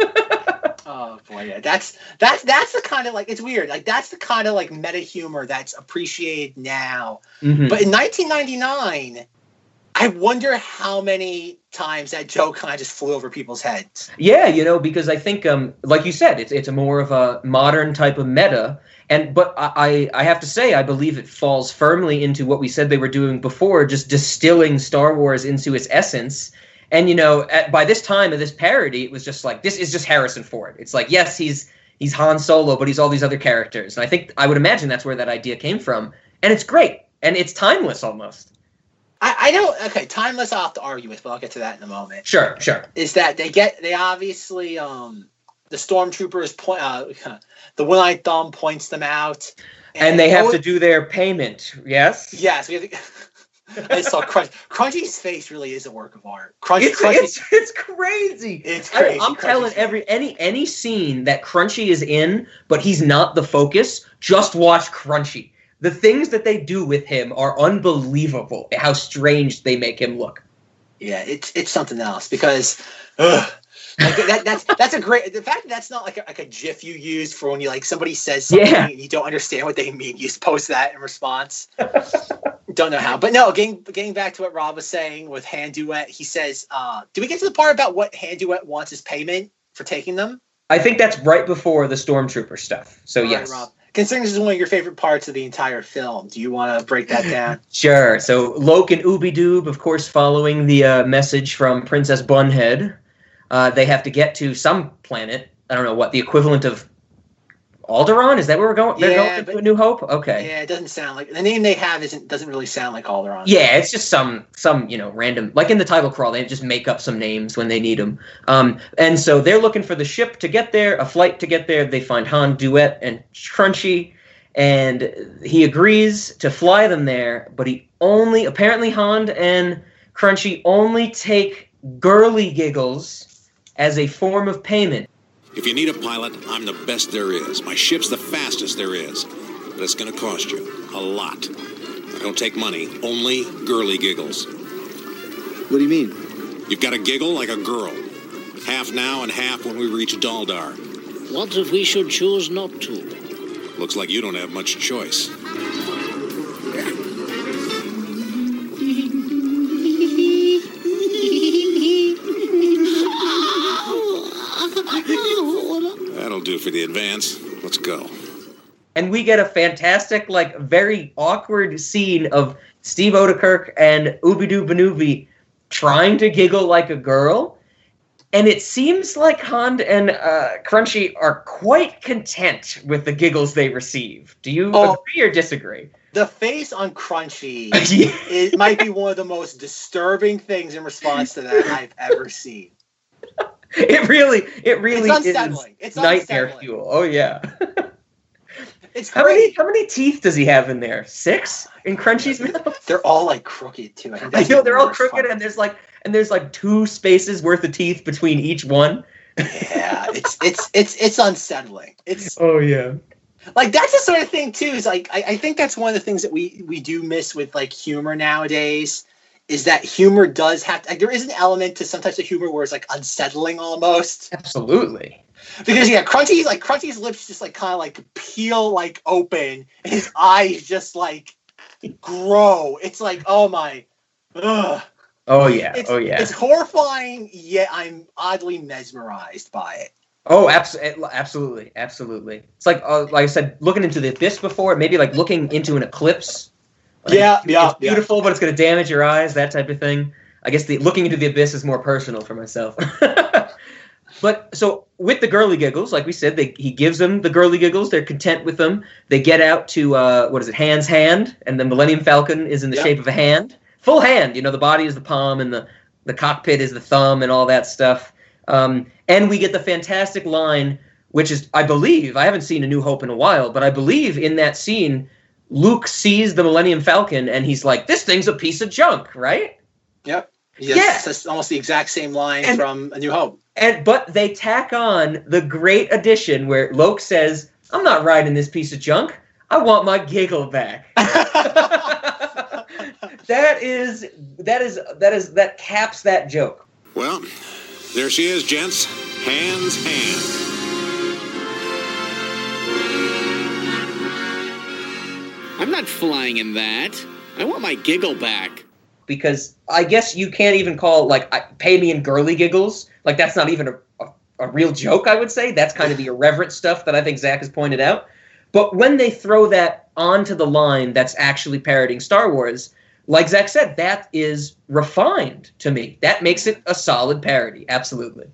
A: Oh boy, yeah, that's that's that's the kind of like it's weird. Like that's the kind of like meta humor that's appreciated now.
D: Mhm.
A: But in 1999, I wonder how many times that joke kind of just flew over people's heads.
D: Yeah, you know, because I think, um, like you said, it's it's a more of a modern type of meta, and but I I have to say I believe it falls firmly into what we said they were doing before, just distilling Star Wars into its essence. And you know, at, by this time of this parody, it was just like this is just Harrison Ford. It's like yes, he's he's Han Solo, but he's all these other characters, and I think I would imagine that's where that idea came from, and it's great and it's timeless almost.
A: I, I don't. Okay, timeless. I'll have to argue with, but I'll get to that in a moment.
D: Sure, sure.
A: Is that they get they obviously um the stormtroopers point uh, the one-eyed thumb points them out,
D: And they have to do their payment. Yes.
A: Yes, we have to. I saw Crunch. Crunchy's face really is a work of art. Crunch,
D: It's,
A: Crunchy,
D: it's it's crazy.
A: It's crazy.
D: I,
A: am
D: telling every any any scene that Crunchy is in, but he's not the focus. Just watch Crunchy. The things that they do with him are unbelievable. How strange they make him look.
A: Yeah, it's it's something else because ugh, like that, that's that's a great the fact that that's not like a, like a GIF you use for when you like somebody says something
D: Yeah.
A: and you don't understand what they mean. You just post that in response. don't know how, but no. Getting getting back to what Rob was saying with Hand Duet, he says, uh, "Do we get to the part about what Hand Duet wants as payment for taking them?"
D: I think that's right before the stormtrooper stuff. So
A: All right,
D: yes.
A: Rob. Considering this is one of your favorite parts of the entire film, do you want to break that down?
D: Sure. So Loke and Ooby Doob, of course, following the uh, message from Princess Bunhead, uh, they have to get to some planet. I don't know what the equivalent of Alderaan. Is that where we're going? They're
A: Yeah,
D: going
A: but-
D: to A New Hope. Okay.
A: Yeah, it doesn't sound like the name they have isn't doesn't really sound like Alderaan.
D: Yeah, it's just some some you know random like in the title crawl they just make up some names when they need them. Um, and so they're looking for the ship to get there, a flight to get there. They find Han Duet and Crunchy, and he agrees to fly them there. But he only apparently Han and Crunchy only take girly giggles as a form of payment.
O: If you need a pilot, I'm the best there is. My ship's the fastest there is. But it's going to cost you a lot. I don't take money, only girly giggles.
P: What do you mean?
O: You've got to giggle like a girl. Half now and half when we reach Daldar.
F: What if we should choose not to?
O: Looks like you don't have much choice. That'll do for the advance. Let's go.
D: and we get a fantastic, like, very awkward scene of Steve Oedekerk and Ubidoo Banubi trying to giggle like a girl. And it seems like Hond and uh, Crunchy are quite content with the giggles they receive. Do you
A: Oh.
D: agree or disagree?
A: The face on Crunchy
D: Yeah.
A: it might be one of the most disturbing things in response to that I've ever seen.
D: It really, it really
A: It's
D: is.
A: It's
D: nightmare
A: unsettling.
D: fuel. Oh yeah.
A: It's
D: How many, how many teeth does he have in there? Six in Crunchy's mouth.
A: They're all like crooked too. I,
D: I know they're all crooked, and there's like, and there's like two spaces worth of teeth between each one.
A: Yeah, it's it's it's it's unsettling. It's
D: Oh yeah.
A: like that's the sort of thing too. Is like I, I think that's one of the things that we we do miss with like humor nowadays. Is that humor does have to, like there is an element to some types of humor where it's like unsettling almost.
D: Absolutely.
A: Because yeah, Crunchy's like Crunchy's lips just like kind of like peel like open, and his eyes just like grow. It's like oh my, ugh.
D: Oh yeah.
A: It's,
D: oh yeah.
A: It's horrifying, yet I'm oddly mesmerized by it.
D: Oh, abs- absolutely, absolutely. It's like, uh, like I said, looking into the abyss before, maybe like looking into an eclipse. Like,
A: Yeah,
D: it's
A: yeah, yeah.
D: beautiful, but it's going to damage your eyes, that type of thing. I guess the looking into the abyss is more personal for myself. but so with the girly giggles, like we said, they, he gives them the girly giggles. They're content with them. They get out to uh, what is it, Hand's hand, and the Millennium Falcon is in the
A: Yeah.
D: shape of a hand, full hand. You know, the body is the palm, and the the cockpit is the thumb, and all that stuff. Um, and we get the fantastic line, which is, I believe, I haven't seen A New Hope in a while, but I believe in that scene, Luke sees the Millennium Falcon and he's like, "This thing's a piece of junk," right?
A: Yep. Yes, that's almost the exact same line
D: And-
A: from A New Hope.
D: And but they tack on the great addition where Luke says, "I'm not riding this piece of junk. I want my giggle back." that is that is that is that caps that joke.
O: Well, there she is, gents. Hands, hand.
P: I'm not flying in that. I want my giggle back.
D: because I guess you can't even call like pay me in girly giggles. Like that's not even a, a, a real joke. I would say that's kind of the irreverent stuff that I think Zach has pointed out. But when they throw that onto the line, that's actually parodying Star Wars. Like Zach said, that is refined to me. That makes it a solid parody. Absolutely.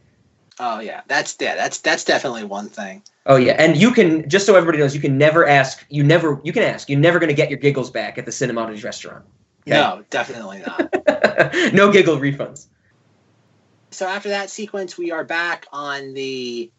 A: Oh yeah, that's yeah, that's that's definitely one thing.
D: Oh yeah, and you can just so everybody knows, you can never ask. You never you can ask. You're never going to get your giggles back at the Cinemati's restaurant.
A: No, definitely not.
D: no giggle refunds.
A: So after that sequence, we are back on the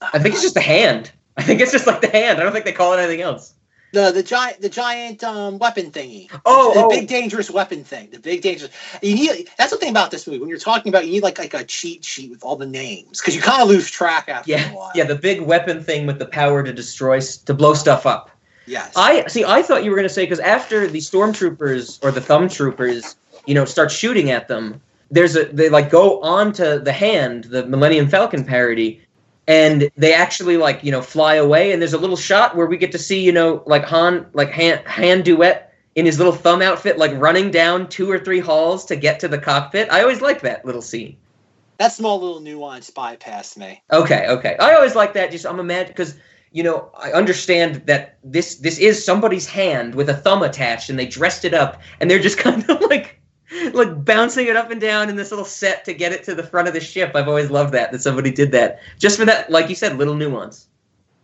D: I think it's just the hand. I think it's just like the hand. I don't think they call it anything else.
A: The the giant the giant um, weapon thingy.
D: Oh,
A: the
D: oh.
A: big dangerous weapon thing. The big dangerous. You need that's the thing about this movie. When you're talking about, you need like like a cheat sheet with all the names because you kind of lose track after a
D: Yeah,
A: while.
D: yeah, the big weapon thing with the power to destroy, to blow stuff up.
A: Yes.
D: I see. I thought you were going to say because after the stormtroopers or the thumb troopers, you know, start shooting at them, there's a they like go on to the hand, the Millennium Falcon parody, and they actually like you know fly away. And there's a little shot where we get to see you know like Han like hand hand duet in his little thumb outfit, like running down two or three halls to get to the cockpit. I always like that little scene.
A: that small little nuance bypassed me.
D: Okay, okay. I always like that. Just I'm a imagine because you know I understand that this this is somebody's hand with a thumb attached, and they dressed it up, and they're just kind of like like bouncing it up and down in this little set to get it to the front of the ship. I've always loved that that somebody did that just for that, like you said, little nuance.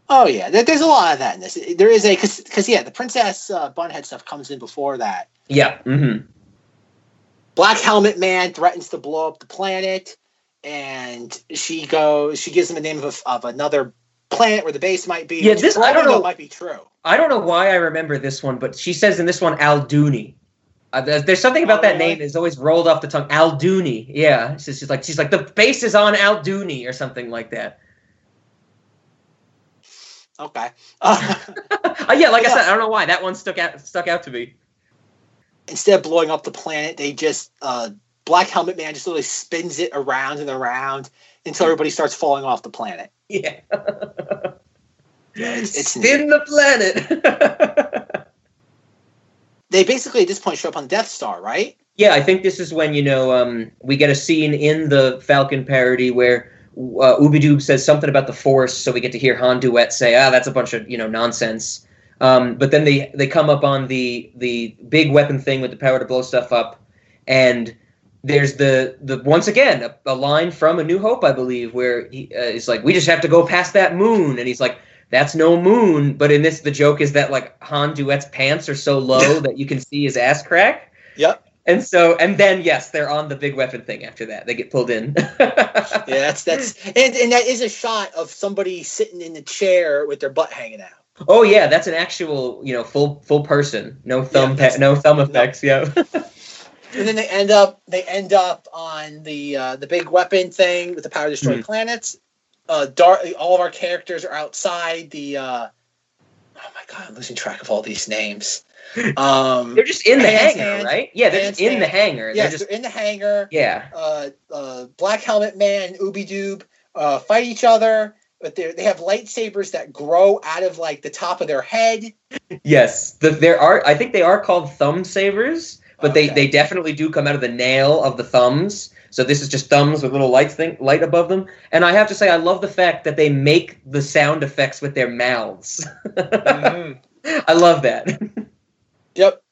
A: Oh yeah, there's a lot of that in this. There is a because because yeah, the princess uh, bunhead stuff comes in before that.
D: Yeah. Mm-hmm.
A: Black Helmet Man threatens to blow up the planet, and she goes. She gives him the name of, a, of another planet where the base might be.
D: Yeah, this- I don't know-
A: might be true.
D: I don't know why I remember this one, but she says in this one Alduni. Uh, there's, there's something about that name that's always rolled off the tongue. Alduni. Yeah. She's, she's like she's like the base is on Alduni or something like that.
A: Okay. Uh,
D: Uh, yeah, like I said, I don't know why that one stuck out stuck out to me.
A: instead of blowing up the planet, they just uh, Black Helmet Man just literally spins it around and around until everybody starts falling off the planet.
D: Yeah.
A: it's, it's
D: Spin the planet.
A: they basically at this point show up on Death Star, right?
D: Yeah, I think this is when you know um, we get a scene in the Falcon parody where uh, Ubidoob says something about the Force, so we get to hear Han Duet say, "Ah, that's a bunch of you know nonsense." Um, but then they they come up on the the big weapon thing with the power to blow stuff up, and there's the the once again a, a line from A New Hope, I believe, where he uh, is like, "We just have to go past that moon," and he's like. That's no moon, but in this, the joke is that like Han Duet's pants are so low that you can see his ass crack.
A: Yep.
D: And so, and then yes, they're on the big weapon thing after that. They get pulled in.
A: Yeah, that's that's and, and that is a shot of somebody sitting in the chair with their butt hanging out.
D: oh yeah, that's an actual, you know, full full person. No thumb,
A: that's-
D: pa- no thumb effects. Yeah.
A: And then they end up they end up on the uh, the big weapon thing with the power to destroy
D: Mhm.
A: planets. Uh, Dar- all of our characters are outside the. Uh, oh my god, I'm losing track of all these names. Um,
D: they're just in the hangar,
A: hands,
D: right? Yeah, they're just
A: hands,
D: in the hangar.
A: Yes,
D: they're just
A: they're in the hangar.
D: yeah.
A: Uh, uh, Black Helmet Man, Ooby Doob uh, fight each other, but they they have lightsabers that grow out of like the top of their head.
D: Yes, the, there are. I think they are called thumb savers, but they they definitely do come out of the nail of the thumbs. So this is just thumbs with little light thing light above them. And I have to say, I love the fact that they make the sound effects with their mouths. I love that.
A: Yep.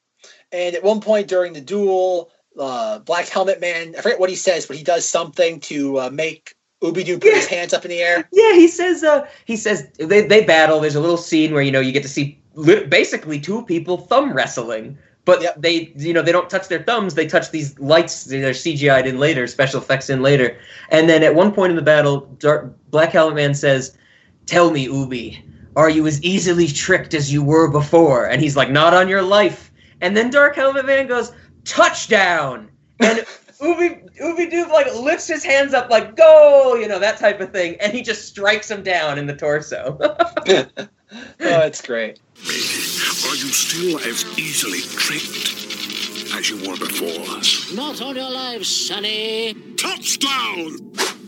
A: And at one point during the duel, uh, Black Helmet Man, I forget what he says, but he does something to uh, make Ooby Doo put his hands up in the air.
D: Yeah, he says. Uh, he says they they battle. There's a little scene where you know you get to see li- basically two people thumb wrestling, but they you know they don't touch their thumbs. They touch these lights. They're CGI'd in later, special effects in later. And then at one point in the battle, Dark, Black Helmet Man says, "Tell me, Ubi, are you as easily tricked as you were before?" And he's like, "Not on your life." And then Dark Helmet Man goes, "Touchdown!" And Ubi Ubi Doob like lifts his hands up like go, you know, that type of thing, and he just strikes him down in the torso.
A: oh, it's great.
C: Are you still as easily tricked as you were before?
F: Not on your lives, Sonny.
C: Touchdown!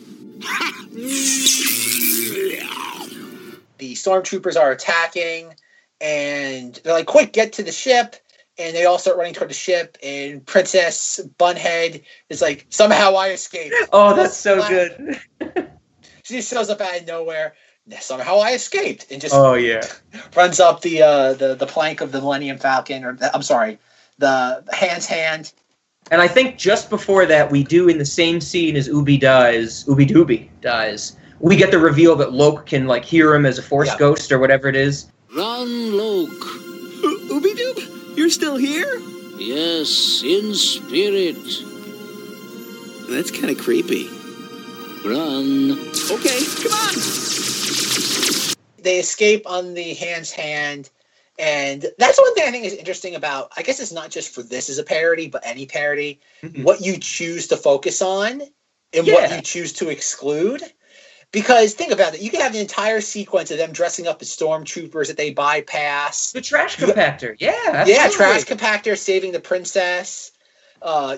A: The stormtroopers are attacking, and they're like, "Quick, get to the ship!" And they all start running toward the ship. And Princess Bunhead is like, "Somehow I escaped."
D: oh, that's so good.
A: She just shows up out of nowhere. Somehow I escaped, and just
D: Oh yeah.
A: runs up the uh, the the plank of the Millennium Falcon, or the, I'm sorry, the Hand's hand.
D: And I think just before that, we do in the same scene as Ubi dies, Ubi Dooby dies. We get the reveal that Loke can like hear him as a Force
M: Yeah.
D: ghost or whatever it is.
F: Run, Luke.
N: Ooby Doob, you're still here?
F: Yes, in spirit.
N: That's kind of creepy.
F: Run.
N: Okay, come on.
A: They escape on the hand's hand. And that's one thing I think is interesting about, I guess it's not just for this as a parody, but any parody, what you choose to focus on and what you choose to exclude. Because think about it, you can have an entire sequence of them dressing up as stormtroopers that they bypass.
D: The trash compactor. Yeah.
A: Yeah, trash compactor saving the princess. Uh,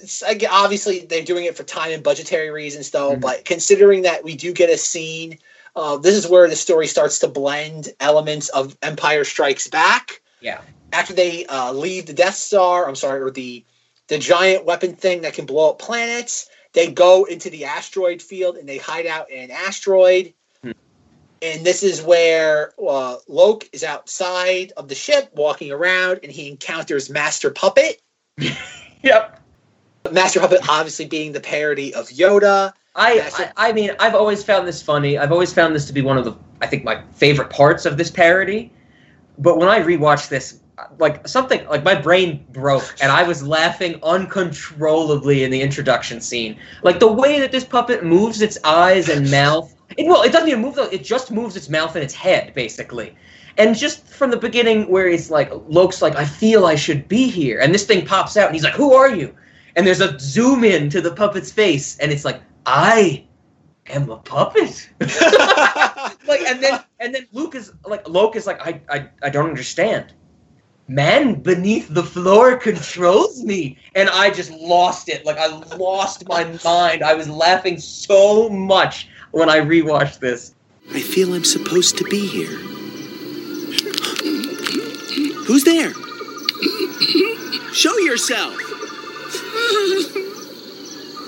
A: it's, I g- obviously, they're doing it for time and budgetary reasons, though.
D: Mm-hmm.
A: But considering that we do get a scene, uh, this is where the story starts to blend elements of Empire Strikes Back.
D: Yeah.
A: After they uh, leave the Death Star, I'm sorry, or the the giant weapon thing that can blow up planets, they go into the asteroid field and they hide out in an asteroid. And this is where uh, Loke is outside of the ship walking around and he encounters Master Puppet.
D: yep.
A: Master Puppet obviously being the parody of Yoda.
D: I, I I mean I've always found this funny. I've always found this to be one of the I think my favorite parts of this parody. But when I rewatched this, like something like my brain broke and I was laughing uncontrollably in the introduction scene. Like the way that this puppet moves its eyes and mouth. It, well, it doesn't even move though. It just moves its mouth and its head basically. And just from the beginning, where it's like Loke's like, I feel I should be here, and this thing pops out, and he's like, Who are you? And there's a zoom in to the puppet's face, and it's like, I am a puppet. like, and then and then Luke is like, Loke is like, I I, I don't understand. Man beneath the floor controls me, and I just lost it. Like I lost my mind. I was laughing so much when I rewatched this.
N: I feel I'm supposed to be here. Who's there? Show yourself.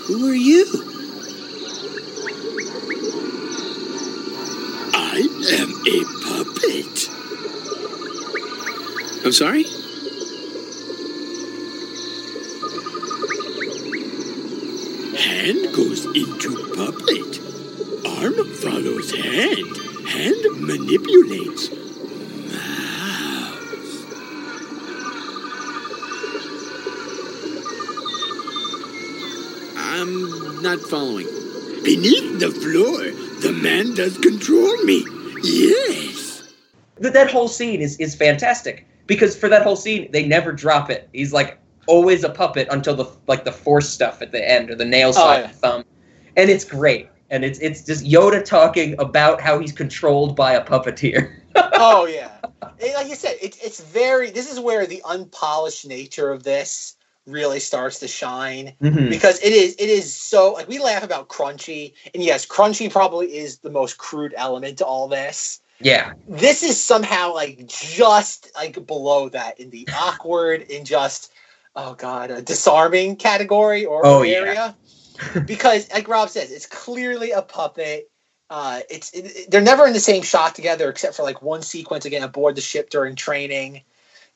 N: Who are you? I am a puppet. I'm sorry? Hand goes into puppet. Arm follows hand. Hand manipulates. I'm not following. Beneath the floor, the man does control me. Yes.
D: That that whole scene is is fantastic because for that whole scene they never drop it. He's like always a puppet until the like the force stuff at the end or the nail
A: Oh,
D: side
A: yeah.
D: of the thumb, and it's great. And it's it's just Yoda talking about how he's controlled by a puppeteer.
A: oh yeah, And like you said, it's it's very. This is where the unpolished nature of this really starts to shine
D: Mhm.
A: because it is it is so like we laugh about crunchy and yes crunchy probably is the most crude element to all this
D: Yeah.
A: this is somehow like just like below that in the awkward and just oh god a disarming category or
D: Oh, yeah.
A: area because like rob says it's clearly a puppet uh it's it, they're never in the same shot together except for like one sequence again aboard the ship during training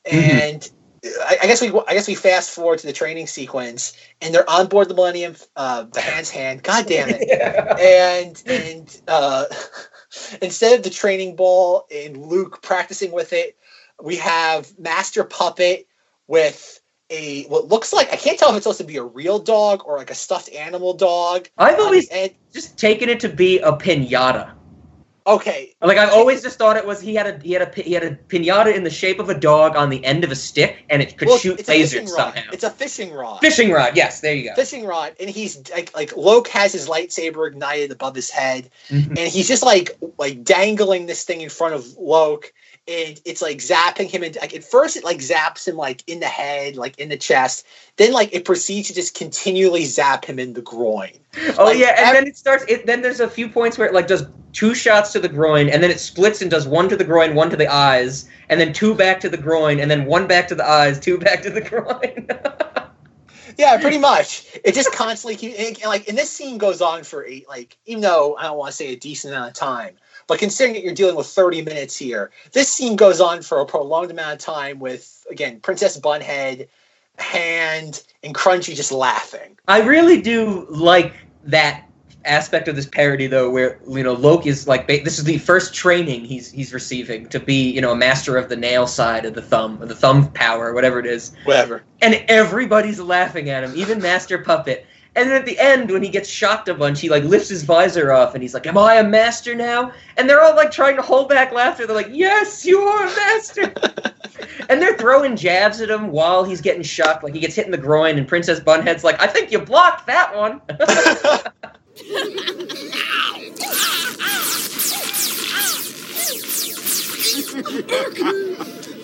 A: and I, I guess we I guess we fast forward to the training sequence, and they're on board the Millennium, uh, the Hand's Hand. God damn it! And and uh, instead of the training ball and Luke practicing with it, we have Master Puppet with a what looks like I can't tell if it's supposed to be a real dog or like a stuffed animal dog.
D: I've always
A: and
D: just taken it to be a pinata.
A: Okay,
D: Like I've always just thought it was he had a he had a he had a pinata in the shape of a dog on the end of a stick and it could
A: well,
D: shoot
A: it's a fishing
D: lasers
A: rod.
D: somehow.
A: It's a fishing rod.
D: Fishing rod, yes, there you go.
A: fishing rod and he's like like Loke has his lightsaber ignited above his head
D: Mhm.
A: and he's just like like dangling this thing in front of Loke and it's like zapping him and like at first it like zaps him like in the head like in the chest then like it proceeds to just continually zap him in the groin
D: Oh
A: Like,
D: yeah, and
A: ev-
D: then it starts. It then there's a few points where it like does two shots to the groin, and then it splits and does one to the groin, one to the eyes, and then two back to the groin, and then one back to the eyes, two back to the groin.
A: yeah pretty much it just constantly keep and, and, like and this scene goes on for eight like even though I don't want to say a decent amount of time but considering that you're dealing with 30 minutes here this scene goes on for a prolonged amount of time with again Princess Bunhead Hand and Crunchy just laughing.
D: I really do like that aspect of this parody though where you know Loki is like this is the first training he's he's receiving to be you know a master of the nail side of the thumb of the thumb power whatever it is.
A: Whatever.
D: and everybody's laughing at him even Master Puppet and then at the end when he gets shocked a bunch he like lifts his visor off and he's like am I a master now? And they're all like trying to hold back laughter. They're like yes you are a master. And they're throwing jabs at him while he's getting shocked. Like he gets hit in the groin and Princess Bunhead's like I think you blocked that one.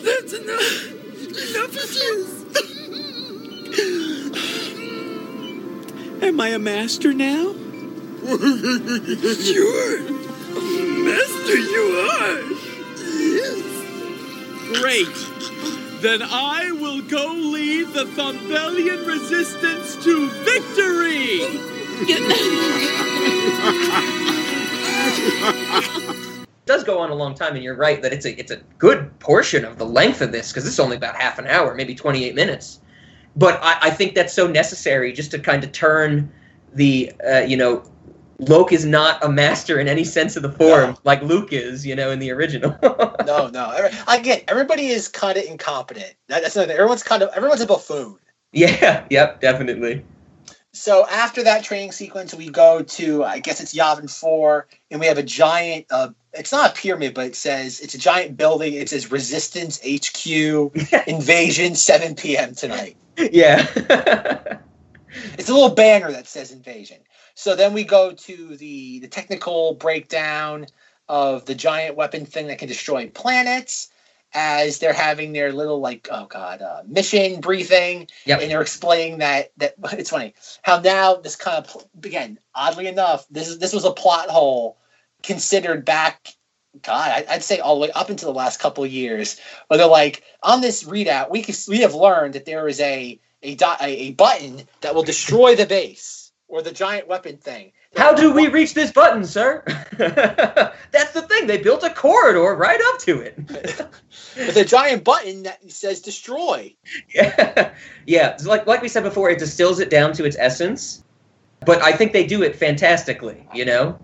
J: That's enough. Enough of this.
L: Am I a master now?
J: sure. Master, you are. Yes.
L: Great. Then I will go lead the Thumbellion resistance to victory!
D: It does go on a long time, and you're right that it's a it's a good portion of the length of this because it's only about half an hour, maybe 28 minutes. But I, I think that's so necessary just to kind of turn the uh, you know Loke is not a master in any sense of the form like Luke is, you know, in the original.
A: no, no. Again, everybody is kind of incompetent. That- That's another. Everyone's kind of everyone's a buffoon.
D: yeah, yep, definitely.
A: So after that training sequence, we go to I guess it's Yavin Four, and we have a giant. Uh, it's not a pyramid, but it says it's a giant building. It says Resistance HQ Invasion 7 p.m. tonight.
D: Yeah.
A: It's a little banner that says Invasion. So then we go to the the technical breakdown of the giant weapon thing that can destroy planets. As they're having their little like oh god uh, mission briefing,
D: Yep.
A: and they're explaining that that it's funny how now this kind of again oddly enough this is this was a plot hole considered back God I'd say all the way up into the last couple of years where they're like on this readout we can, we have learned that there is a a, dot, a a button that will destroy the base or the giant weapon thing.
D: How do we reach this button, sir? That's the thing. They built a corridor right up to it.
A: With a giant button that says destroy.
D: yeah, yeah. Like like we said before, it distills it down to its essence. But I think they do it fantastically. You know.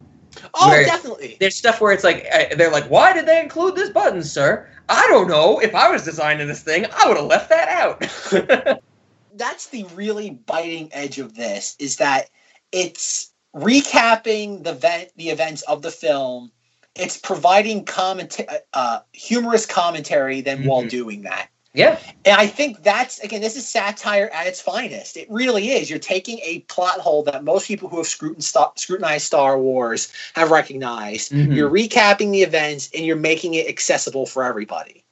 A: Oh,
D: Where-
A: definitely.
D: There's stuff where it's like uh, they're like, "Why did they include this button, sir?" I don't know. If I was designing this thing, I would have left that out.
A: That's the really biting edge of this is that it's recapping the event, the events of the film. It's providing commenta- uh, humorous commentary then while doing that.
D: Yeah.
A: And I think that's again, this is satire at its finest. It really is. You're taking a plot hole that most people who have scrutinized Star Wars have recognized.
D: Mhm.
A: You're recapping the events and you're making it accessible for everybody.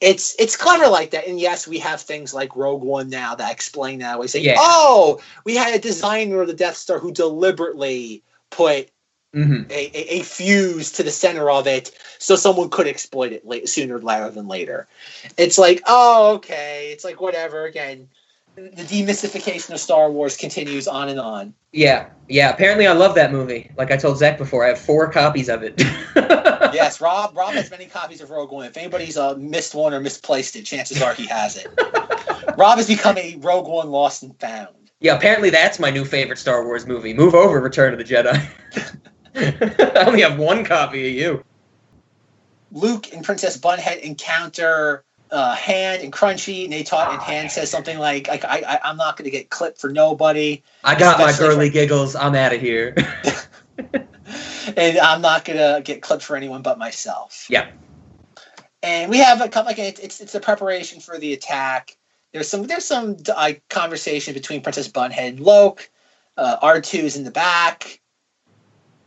A: It's it's clever like that. And yes, we have things like Rogue One now that explain that. We say,
D: Yeah.
A: oh, we had a designer of the Death Star who deliberately put
D: hmm
A: a, a, a fuse to the center of it so someone could exploit it late, sooner rather than later. It's like, oh, okay. It's like, whatever. Again, the demystification of Star Wars continues on and on.
D: Yeah, yeah. Apparently, I love that movie. Like I told Zach before, I have four copies of it.
A: yes, Rob Rob has many copies of Rogue One. If anybody's uh, missed one or misplaced it, chances are he has it. Rob has become a Rogue One lost and found.
D: yeah, apparently that's my new favorite Star Wars movie. Move over, Return of the Jedi. I only have one copy of you.
A: Luke and Princess Bunhead encounter uh, Hand and Crunchy, and they talk. And Hand says something like, "Like I, I I'm not going to get clipped for nobody."
D: I got my girly giggles. I'm out of here.
A: and I'm not gonna get clipped for anyone but myself.
D: yeah.
A: And we have a couple. Like it's it's, it's a preparation for the attack. There's some there's some uh, conversation between Princess Bunhead and Loke. Uh, R2 is in the back.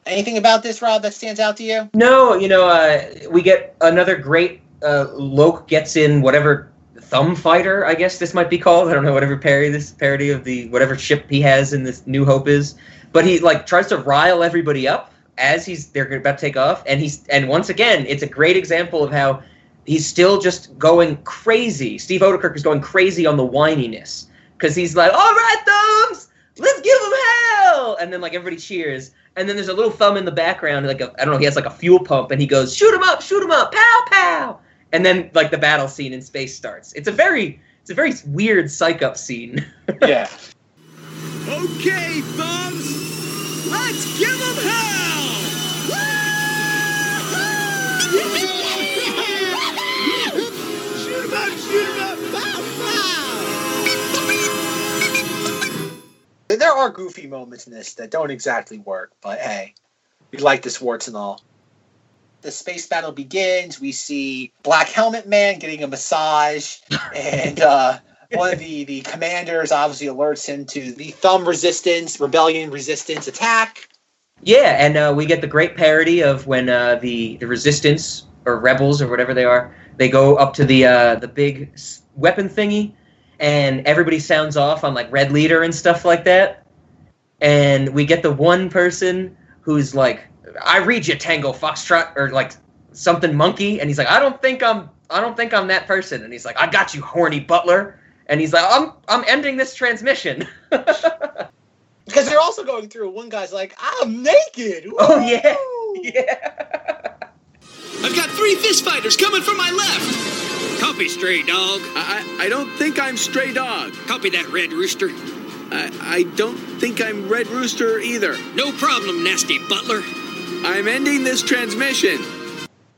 A: Anything about this, Rob, that stands out to you?
D: No, you know, uh, we get another great. Uh, Loke gets in whatever thumb fighter, I guess this might be called. I don't know whatever parody this parody of the whatever ship he has in this New Hope is. But he like tries to rile everybody up as he's they're about to take off, and he's and once again, it's a great example of how he's still just going crazy. Steve Oedekerk is going crazy on the whininess because he's like, "All right, thumbs, let's give him hell," and then like everybody cheers. And then there's a little thumb in the background, like a, I don't know, he has like a fuel pump, and he goes, "Shoot him up, shoot him up, pow pow!" And then like the battle scene in space starts. It's a very, it's a very weird psych up scene.
A: Yeah.
C: Okay, thumbs.
N: Let's give them hell!
A: There are goofy moments in this that don't exactly work, but hey, we like the warts and all. The space battle begins. We see Black Helmet Man getting a massage, and uh, one of the, the commanders obviously alerts him to the thumb resistance, rebellion resistance attack.
D: Yeah, and uh, we get the great parody of when uh, the the resistance or rebels or whatever they are, they go up to the uh, the big weapon thingy, and everybody sounds off on like red leader and stuff like that. And we get the one person who's like, "I read you, Tango Foxtrot," or like something monkey, and he's like, "I don't think I'm I don't think I'm that person," and he's like, "I got you, horny butler," and he's like, "I'm I'm ending this transmission."
A: Because they're also going through. One guy's like, "I'm naked."
D: Oh yeah yeah,
N: I've got three fist fighters coming from my left.
P: Copy, stray dog.
N: I, I I don't think I'm stray dog.
P: Copy that, red rooster.
N: I, I don't think I'm red rooster either.
P: No problem, nasty butler.
N: I'm ending this transmission.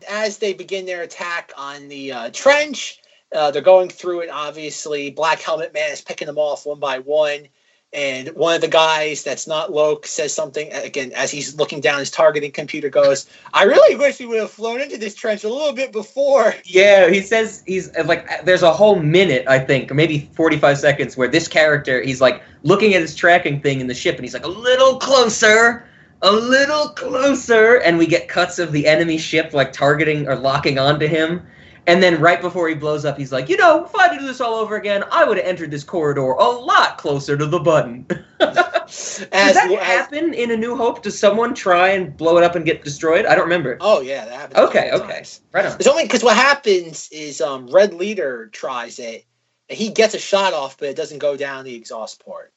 A: as they begin their attack on the uh, trench, uh, they're going through it. Obviously, Black Helmet Man is picking them off one by one. And one of the guys that's not Loke says something again as he's looking down his targeting computer. Goes, "I really wish we would have flown into this trench a little bit before."
D: Yeah, he says he's like there's a whole minute I think, maybe 45 seconds where this character he's like looking at his tracking thing in the ship and he's like a little closer, a little closer and we get cuts of the enemy ship like targeting or locking onto him. And then right before he blows up, he's like, you know, if I had to do this all over again, I would have entered this corridor a lot closer to the button. Does that happen in A New Hope? Does someone try and blow it up and get destroyed? I don't remember.
A: Oh yeah, that happens.
D: Okay, okay.
A: times.
D: Right on.
A: It's only because what happens is um, Red Leader tries it, and he gets a shot off, but it doesn't go down the exhaust port.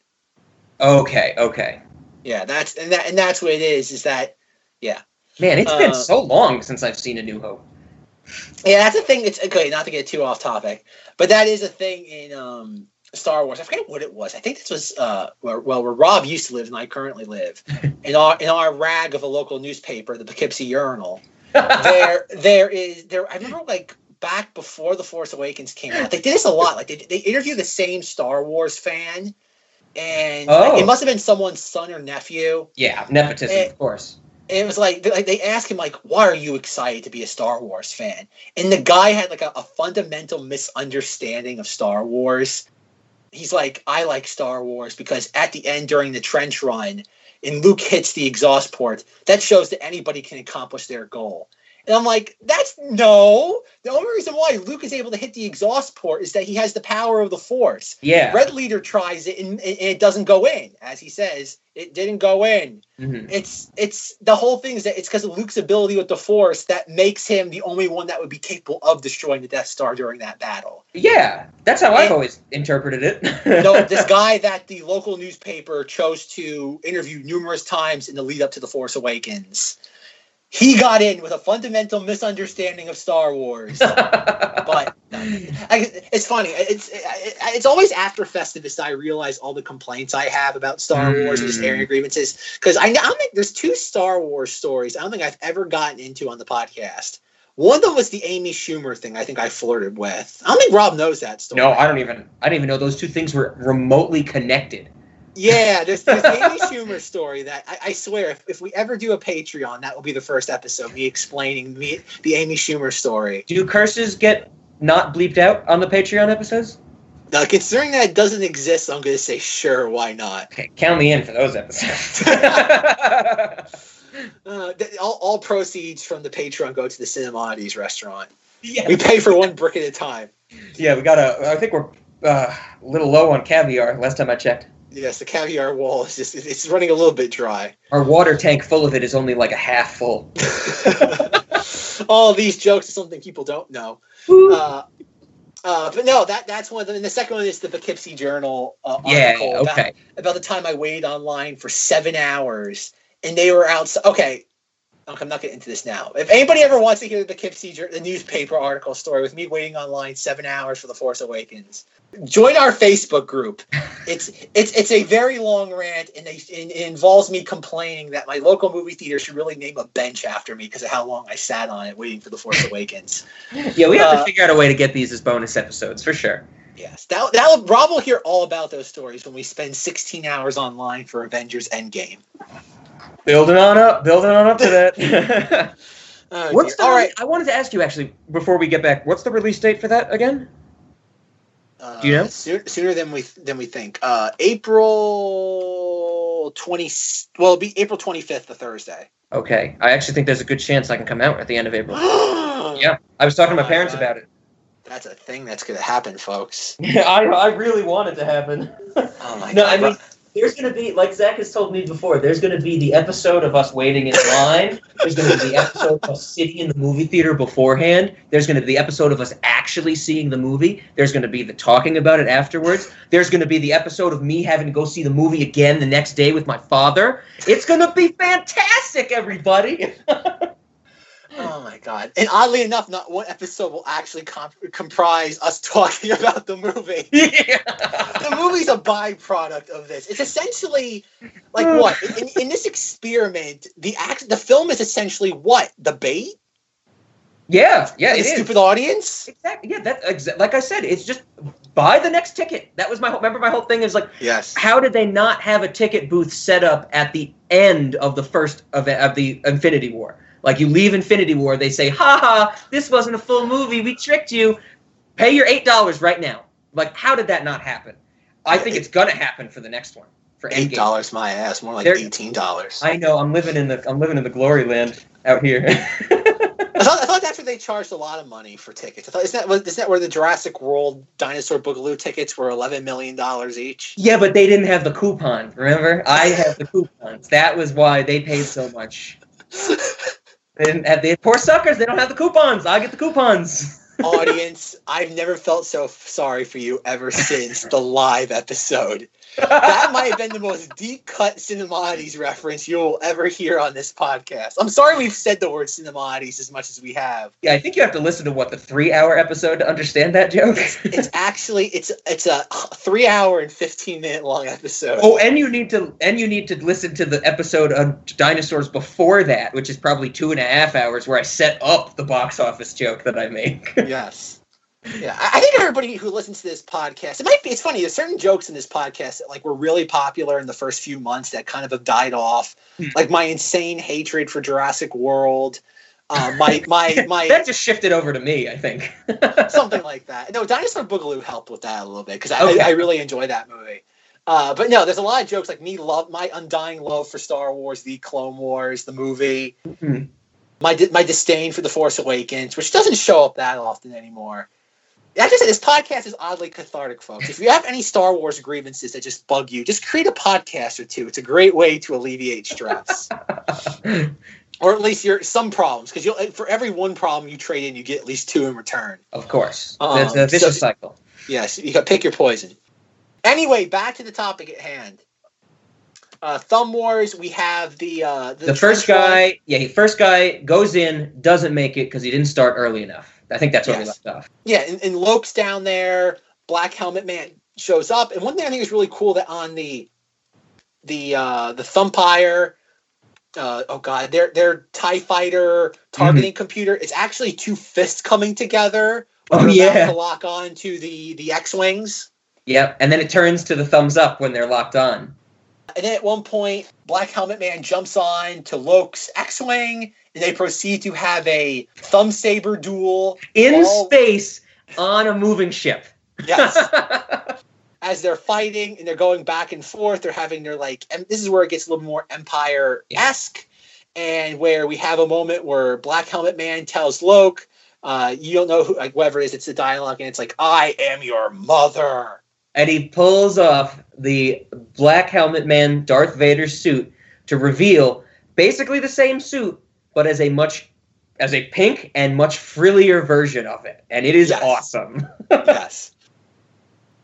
D: Okay, okay.
A: Yeah, that's and that and that's what it is. Is that yeah.
D: Man, it's been
A: Uh,
D: so long since I've seen A New Hope.
A: Yeah, that's a thing. It's okay, not to get too off topic, but that is a thing in um, Star Wars. I forget what it was. I think this was uh, where, well, where Rob used to live and I currently live. in our in our rag of a local newspaper, the Poughkeepsie Urinal. there, there is there. I remember like back before the Force Awakens came out. They did this a lot. Like they they interviewed the same Star Wars fan, and
D: Oh.
A: it must have been someone's son or nephew.
D: Yeah, nepotism,
A: Eh,
D: of course.
A: It was like, they- like they asked him like, "Why are you excited to be a Star Wars fan?" And the guy had like a, a fundamental misunderstanding of Star Wars. He's like, "I like Star Wars because at the end during the trench run, and Luke hits the exhaust port, that shows that anybody can accomplish their goal." And I'm like, "That's no. The only reason why Luke is able to hit the exhaust port is that he has the power of the Force."
D: Yeah.
A: Red Leader tries it and, and it doesn't go in, as he says. It didn't go in
D: Mhm.
A: it's it's the whole thing is that it's because of Luke's ability with the Force that makes him the only one that would be capable of destroying the Death Star during that battle.
D: Yeah, that's how I've always interpreted it.
A: no, this guy that the local newspaper chose to interview numerous times in the lead up to the Force Awakens. He got in with a fundamental misunderstanding of Star Wars, but I, it's funny. It's it's always after Festivus I realize all the complaints I have about Star Wars and just airing mm. grievances because I, I think there's two Star Wars stories I don't think I've ever gotten into on the podcast. One of them was the Amy Schumer thing. I think I flirted with. I don't think Rob knows that story.
D: no, I don't even. I didn't even know those two things were remotely connected.
A: Yeah, there's, there's Amy Schumer story that I, I swear, if, if we ever do a Patreon, that will be the first episode, me explaining me, the Amy Schumer story.
D: Do curses get not bleeped out on the Patreon episodes?
A: Now, considering that it doesn't exist, I'm going to say sure, why not?
D: Okay, count me in for those episodes.
A: Uh, th- all, all proceeds from the Patreon go to the Cinemodities restaurant.
D: Yeah.
A: We pay for one brick at a time.
D: yeah, we got a. I think we're uh, a little low on caviar. Last time I checked,
A: Yes, the caviar wall is just, it's running a little bit dry.
D: our water tank full of it is only like a half full.
A: all these jokes are something people don't know. Uh, uh, but no, that that's one of them. And the second one is the Poughkeepsie Journal uh,
D: Yeah,
A: article about,
D: okay.
A: about the time I waited online for seven hours and they were outside. Okay, I'm not getting into this now. If anybody ever wants to hear the Poughkeepsie, the newspaper article story with me waiting online seven hours for The Force Awakens, join our Facebook group. It's it's it's a very long rant, and and it involves me complaining that my local movie theater should really name a bench after me because of how long I sat on it waiting for The Force Awakens.
D: Yeah, we have to
A: Uh,
D: figure out a way to get these as bonus episodes for sure.
A: Yes, that that Rob will hear all about those stories when we spend 16 hours online for Avengers Endgame.
D: Building on up, building on up to that.
A: Oh,
D: what's the?
A: all right?
D: I wanted to ask you actually before we get back. What's the release date for that again?
A: Uh,
D: Do you know?
A: Sooner, sooner than we than we think. Uh, April 20. Well, it'll be April 25th, the Thursday.
D: Okay, I actually think there's a good chance I can come out at the end of April. yeah, I was talking to my parents about it.
A: That's a thing that's going to happen, folks.
D: Yeah, I, I really want it to happen.
A: Oh my
D: No,
A: god!
D: I mean, there's going to be, like Zach has told me before, there's going to be the episode of us waiting in line. There's going to be the episode of us sitting in the movie theater beforehand. There's going to be the episode of us actually seeing the movie. There's going to be the talking about it afterwards. There's going to be the episode of me having to go see the movie again the next day with my father. It's going to be fantastic, everybody.
A: oh my god! And oddly enough, not one episode will actually comp- comprise us talking about the movie. the movie's a byproduct of this. It's essentially like what in, in this experiment, the act, the film is essentially what the bait.
D: Yeah, yeah,
A: the
D: it is.
A: stupid audience.
D: Exactly. Yeah, that exa- like I said, it's just buy the next ticket. That was my whole, remember my whole thing is like
A: Yes.
D: how did they not have a ticket booth set up at the end of the first of, of the Infinity War? Like you leave Infinity War, they say, "Ha ha, this wasn't a full movie. We tricked you. Pay your eight dollars right now." Like, how did that not happen? I think it's gonna happen for the next one. For
A: eight dollars, my ass. More like
D: There-
A: eighteen dollars.
D: I know. I'm living in the I'm living in the glory land out here.
A: I thought, I thought that's where they charged a lot of money for tickets. I thought isn't that was- isn't that where the Jurassic World Dinosaur Boogaloo tickets were eleven million dollars each?
D: yeah, but they didn't have the coupon. Remember, I have the coupons. That was why they paid so much. They didn't have the poor suckers. They don't have the coupons. I get the coupons.
A: Audience, I've never felt so sorry for you ever since the live episode. That might have been the most deep cut Cinemodities reference you will ever hear on this podcast. I'm sorry we've said the word Cinemodities as much as we have.
D: Yeah, I think you have to listen to what the three-hour episode to understand that joke.
A: It's actually it's it's a three hour and fifteen minute long episode.
D: oh, and you need to and you need to listen to the episode on dinosaurs before that, which is probably two and a half hours, where I set up the box office joke that I make.
A: Yes. Yeah, I think everybody who listens to this podcast, it might be. It's funny. There's certain jokes in this podcast that like were really popular in the first few months that kind of have died off. like my insane hatred for Jurassic World. Uh, my my my
D: that just shifted over to me, I think.
A: something like that. No, Dinosaur Boogaloo helped with that a little bit because I,
D: Okay.
A: I, I really enjoy that movie. Uh, but no, there's a lot of jokes like me love my undying love for Star Wars, the Clone Wars, the movie,
D: Mhm.
A: my my disdain for the Force Awakens, which doesn't show up that often anymore. Like just said, this podcast is oddly cathartic, folks. If you have any Star Wars grievances that just bug you, just create a podcast or two. It's a great way to alleviate stress, or at least your some problems. Because you'll for every one problem you trade in, you get at least two in return.
D: Of course,
A: Um,
D: the, the vicious
A: so-
D: cycle.
A: Yes, you got pick your poison. Anyway, back to the topic at hand. Uh, Thumb Wars. We have the uh,
D: The first
A: trench run.
D: guy, yeah, he first guy goes in, doesn't make it because he didn't start early enough. I think that's where we
A: Yes.
D: left off.
A: Yeah, and, and Loke's down there. Black Helmet Man shows up, and one thing I think is really cool that on the the uh, the Thumpire, uh, oh god, their their Tie Fighter targeting computer. It's actually two fists coming together.
D: Oh, yeah.
A: to lock on to the the X wings.
D: Yep, and then it turns to the thumbs up when they're locked on.
A: And then at one point, Black Helmet Man jumps on to Loke's X-wing, and they proceed to have a thumb saber duel
D: In
A: while-
D: space on a moving ship.
A: Yes. As they're fighting and they're going back and forth, they're having their like. And this is where it gets a little more Empire esque, and where we have a moment where Black Helmet Man tells Loke, uh, "You don't know who, like whoever it is. It's a dialogue, and it's like, I am your mother."
D: and he pulls off the black helmet man Darth Vader suit to reveal basically the same suit, but as a much as a pink and much frillier version of it, and it is
A: Yes.
D: awesome.
A: yes.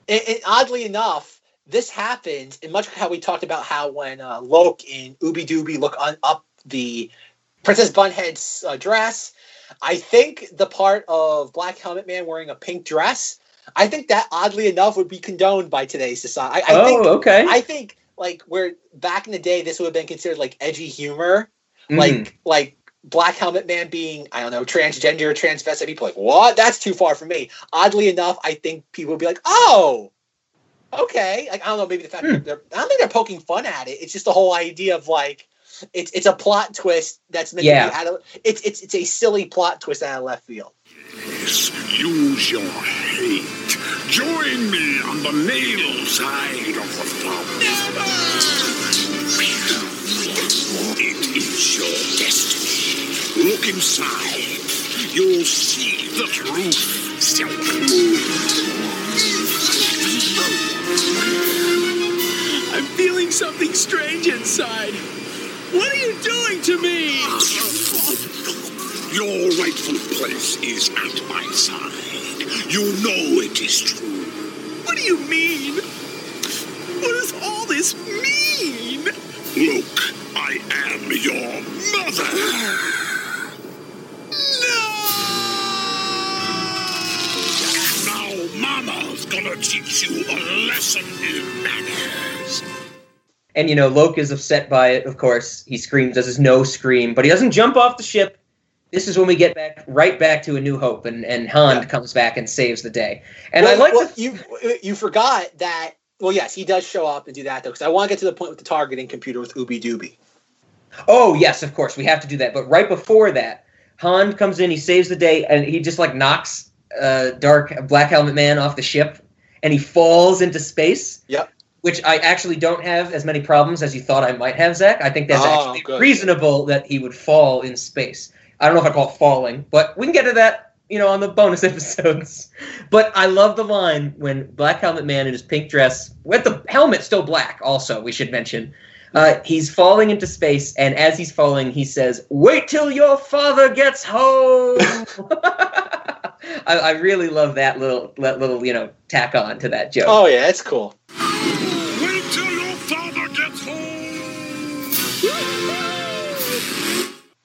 A: And, and oddly enough, this happens in much how we talked about how when uh, Loke and Ooby Dooby look on, up the Princess Bunhead's uh, dress. I think the part of Black Helmet Man wearing a pink dress. I think that oddly enough would be condoned by today's society. I, I
D: Oh,
A: think,
D: okay.
A: I think like where back in the day this would have been considered like edgy humor,
D: Mm.
A: like like Black Helmet Man being I don't know transgender, transvestite. People are like what? That's too far for me. Oddly enough, I think people would be like, oh, okay. Like I don't know, maybe the fact
D: Hmm.
A: that they're I don't think they're poking fun at it. It's just the whole idea of like it's it's a plot twist that's meant
D: Yeah.
A: to be out of it's it's it's a silly plot twist out of left field.
C: Use your hate. Join me on the male side of the thumb. It is your destiny. Look inside. You'll see the truth.
N: Still, I'm feeling something strange inside. What are you doing to me?
C: Your rightful place is at my side. You know it is true.
N: What do you mean? What does all this mean?
C: Look, I am your mother. Teach you a lesson in manners.
D: And you know, Loke is upset by it, of course. He screams, does his no scream, but he doesn't jump off the ship. This is when we get back right back to A New Hope, and, and Han comes back and saves the day. And
A: well,
D: I like
A: well,
D: the
A: you you forgot that. Well, yes, he does show up and do that though, because I want to get to the point with the targeting computer with Ooby Dooby.
D: Oh yes, of course we have to do that. But right before that, Han comes in, he saves the day, and he just like knocks uh, Dark Black Helmet Man off the ship, and he falls into space.
A: Yep.
D: Which I actually don't have as many problems as you thought I might have, Zach. I think that's
A: Oh,
D: actually
A: good.
D: reasonable that he would fall in space. I don't know if I call it falling, but we can get to that, you know, on the bonus episodes. But I love the line when Black Helmet Man in his pink dress, with the helmet still black, also, we should mention. Uh, he's falling into space, and as he's falling, he says, Wait till your father gets home! I, I really love that little, that little, you know, tack on to that joke.
A: Oh yeah, that's cool.
C: Wait till your father gets home.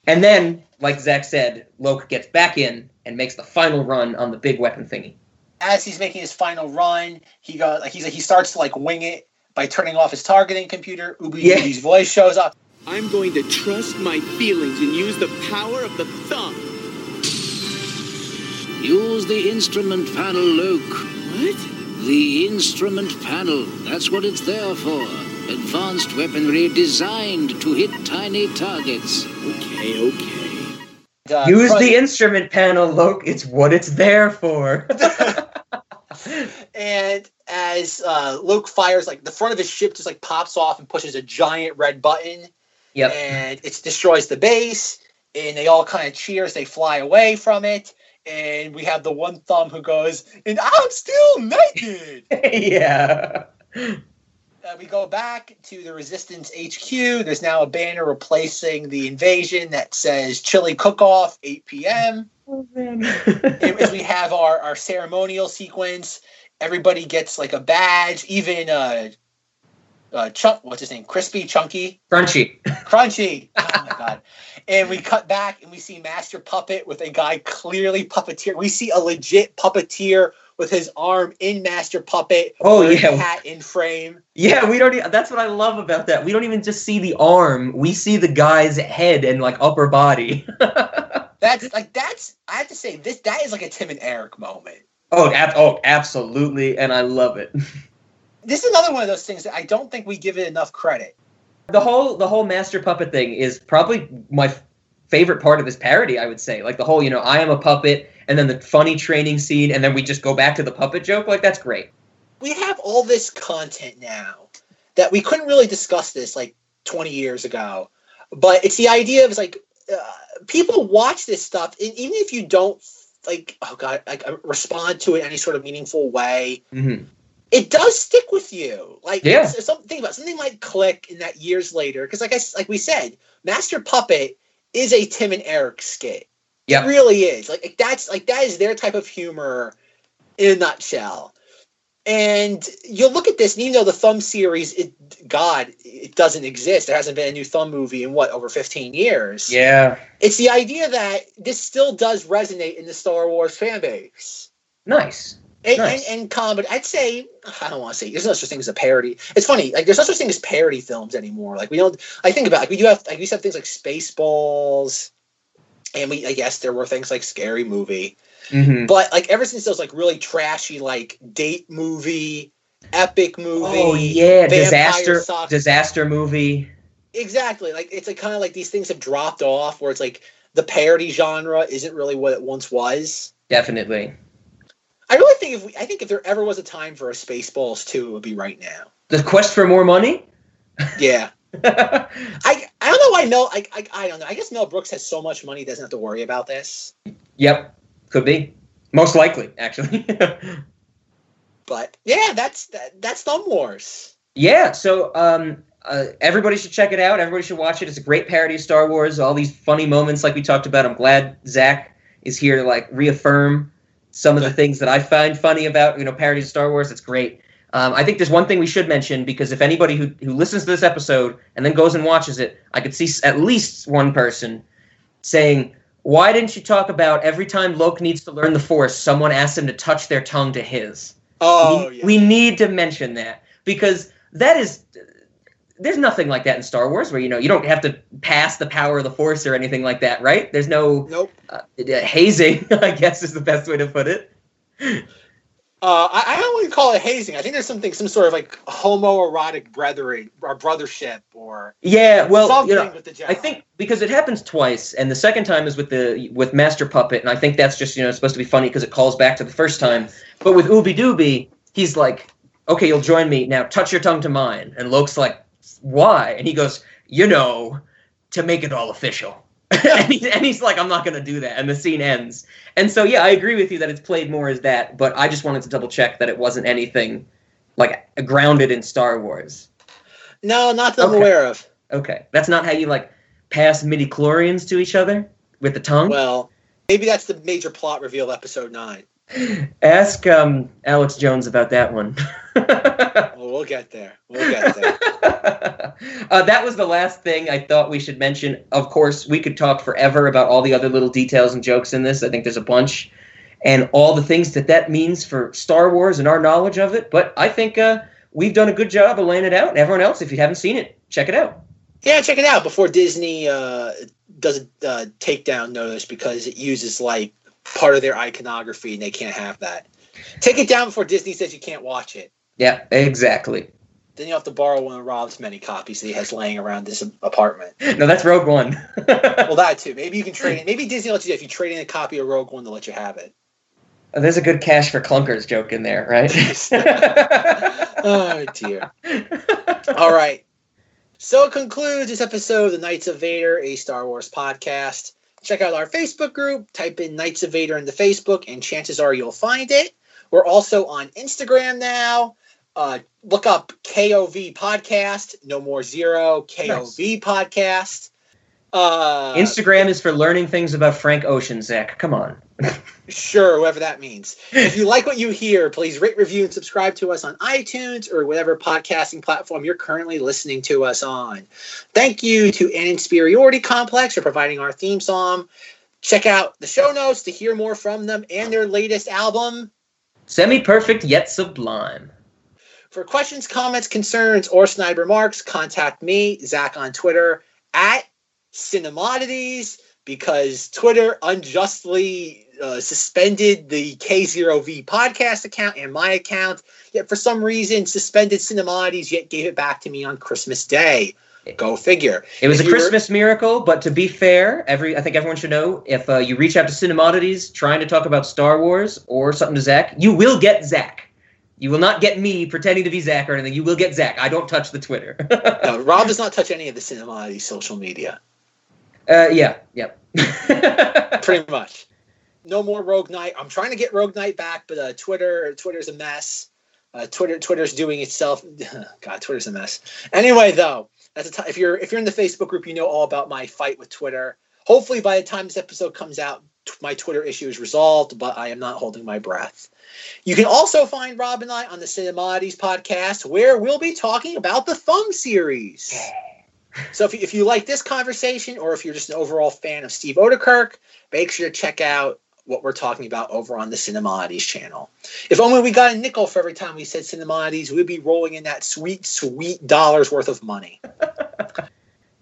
D: And then, like Zach said, Loke gets back in and makes the final run on the big weapon thingy.
A: As he's making his final run, he goes like he's he starts to like wing it by turning off his targeting computer. Ooby
N: Yeah.
A: Dooby's voice shows up.
N: I'm going to trust my feelings and use the power of the thumb.
F: Use the instrument panel, Luke.
N: What?
F: The instrument panel. That's what it's there for. Advanced weaponry designed to hit tiny targets.
N: Okay, okay.
A: Uh,
D: Use
A: front-
D: the instrument panel, Loke. It's what it's there for.
A: and as uh, Luke fires, like the front of his ship just like pops off and pushes a giant red button.
D: Yep.
A: And it destroys the base, and they all kind of cheer as they fly away from it. And we have the one thumb who goes, "And I'm still naked."
D: yeah.
A: Uh, we go back to the Resistance HQ. There's now a banner replacing the invasion that says "Chili Cook-Off, 8 p.m." And as we have our, our ceremonial sequence, everybody gets like a badge. Even uh, uh, Chunk, what's his name? Crispy, Chunky,
D: Crunchy.
A: Crunchy. Oh my god! And we cut back and we see Master Puppet with a guy clearly puppeteer. We see a legit puppeteer with his arm in Master Puppet.
D: Oh, yeah.
A: hat in frame.
D: Yeah, we don't. e- That's what I love about that. We don't even just see the arm; we see the guy's head and like upper body.
A: That's like that's. I have to say this. That is like a Tim and Eric moment.
D: Oh, ab- oh, absolutely, and I love it.
A: This is another one of those things that I don't think we give it enough credit.
D: The whole the whole master puppet thing is probably my f- favorite part of this parody. I would say, like the whole, you know, I am a puppet, and then the funny training scene, and then we just go back to the puppet joke. Like that's great.
A: we have all this content now that we couldn't really discuss this like 20 years ago but it's the idea of like uh, people watch this stuff and even if you don't like oh god like uh, respond to it in any sort of meaningful way
D: Mm-hmm.
A: it does stick with you like
D: Yeah.
A: it's- something about something might click in that years later because like i like we said master puppet is a tim and eric skit
D: Yeah.
A: it really is like, like that's like that is their type of humor in a nutshell And you'll look at this, and even though the Thumb series, it, God, it doesn't exist. There hasn't been a new Thumb movie in what over fifteen years.
D: Yeah.
A: It's the idea that this still does resonate in the Star Wars fan base.
D: Nice.
A: And,
D: Nice.
A: and, and comedy, I'd say I don't want to say there's no such thing as a parody. It's funny, like there's no such thing as parody films anymore. Like we don't. I think about like we do have like we used to have things like Spaceballs, and we I guess there were things like Scary Movie,
D: Mhm.
A: but like ever since those like really trashy like date movie, epic movie,
D: Oh yeah, disaster disaster movie.
A: Exactly. Like it's like kind of like these things have dropped off where it's like the parody genre isn't really what it once was.
D: Definitely.
A: I really think if we, I think if there ever was a time for a Spaceballs 2, it would be right now.
D: The quest for more money?
A: Yeah. I I don't know why Mel I, I I don't know. I guess Mel Brooks has so much money he doesn't have to worry about this.
D: Yep. Could be. Most likely, actually.
A: But yeah, that's that, that's Thumb Wars.
D: yeah, so um uh, everybody should check it out. Everybody should watch it. It's a great parody of Star Wars. All these funny moments, like we talked about. I'm glad Zach is here to like reaffirm some of the things that I find funny about you know parodies of Star Wars. It's great. Um, I think there's one thing we should mention because if anybody who, who listens to this episode and then goes and watches it, I could see at least one person saying, "Why didn't you talk about every time Loke needs to learn the Force, someone asks him to touch their tongue to his?"
A: Oh,
D: we, we need to mention that because that is there's nothing like that in Star Wars where you know you don't have to pass the power of the Force or anything like that, right? There's no
A: nope.
D: uh, hazing, I guess is the best way to put it.
A: Uh, I, I don't want to call it hazing. I think there's something, some sort of like homoerotic brethren or brothership or
D: Yeah, well,
A: something
D: you know,
A: with the Jedi.
D: I think because it happens twice, and the second time is with the with Master Puppet, and I think that's just you know supposed to be funny because it calls back to the first time. But with Ooby Dooby, he's like, "Okay, you'll join me now. Touch your tongue to mine." And Loke's like, "Why?" And he goes, "You know, to make it all official." and, he's, and he's like, "I'm not going to do that." And the scene ends. And so, yeah, I agree with you that it's played more as that. But I just wanted to double check that it wasn't anything like grounded in Star Wars.
A: no, not that I'm aware of.
D: Okay, that's not how you like pass midi chlorians to each other with the tongue.
A: Well, maybe that's the major plot reveal of episode nine.
D: Ask um, Alex Jones about that one.
A: Well, we'll get there. We'll get there.
D: uh, that was the last thing I thought we should mention. Of course, we could talk forever about all the other little details and jokes in this. I think there's a bunch, and all the things that that means for Star Wars and our knowledge of it. But I think uh, we've done a good job of laying it out. And everyone else, if you haven't seen it, check it out.
A: yeah, check it out before Disney uh, does a uh, takedown notice because it uses like part of their iconography and they can't have that. Take it down before Disney says you can't watch it.
D: Yeah, exactly.
A: Then you have to borrow one of Rob's many copies that he has laying around this apartment.
D: No, that's Rogue One.
A: well, that too. Maybe you can trade it. Maybe Disney lets you if you trade in a copy of Rogue One, they'll let you have it.
D: Oh, there's a good cash for clunkers joke in there, right?
A: oh dear. All right. So it concludes this episode of the Knights of Vader, a Star Wars podcast. Check out our Facebook group, type in Knights of Vader into Facebook, and chances are you'll find it. We're also on Instagram now. Uh, look up KOV Podcast, No More Zero, KOV Podcast. Uh,
D: Instagram is for learning things about Frank Ocean, Zach. Come on.
A: Sure, whoever that means. If you like what you hear, please rate, review, and subscribe to us on iTunes or whatever podcasting platform you're currently listening to us on. Thank you to An Inferiority Complex for providing our theme song. Check out the show notes to hear more from them and their latest album.
D: Semi perfect yet sublime.
A: For questions, comments, concerns, or snide remarks, contact me, Zach, on Twitter at Cinemodities because Twitter unjustly uh, suspended the KOV podcast account and my account. Yet for some reason, suspended Cinemodities, yet gave it back to me on Christmas Day. Go figure.
D: It was
A: If
D: a
A: you were-
D: Christmas miracle, but to be fair, every I think everyone should know if uh, you reach out to Cinemodities trying to talk about Star Wars or something to Zach, you will get Zach. You will not get me pretending to be Zach or anything. You will get Zach. I don't touch the Twitter.
A: no, Rob does not touch any of the Cinemodities social media.
D: Uh, yeah, yep.
A: pretty much. No more Rogue Knight. I'm trying to get Rogue Knight back, but uh, Twitter Twitter's a mess. Uh, Twitter Twitter's doing itself. God, Twitter's a mess. Anyway, though, that's a t- if you're if you're in the Facebook group, you know all about my fight with Twitter. Hopefully, by the time this episode comes out, t- my Twitter issue is resolved, but I am not holding my breath. You can also find Rob and I on the Cinemodities podcast, where we'll be talking about the Thumb series. So if you, if you like this conversation, or if you're just an overall fan of Steve Oedekerk, make sure to check out what we're talking about over on the Cinemodities channel. If only we got a nickel for every time we said Cinemodities, we'd be rolling in that sweet, sweet dollars worth of money.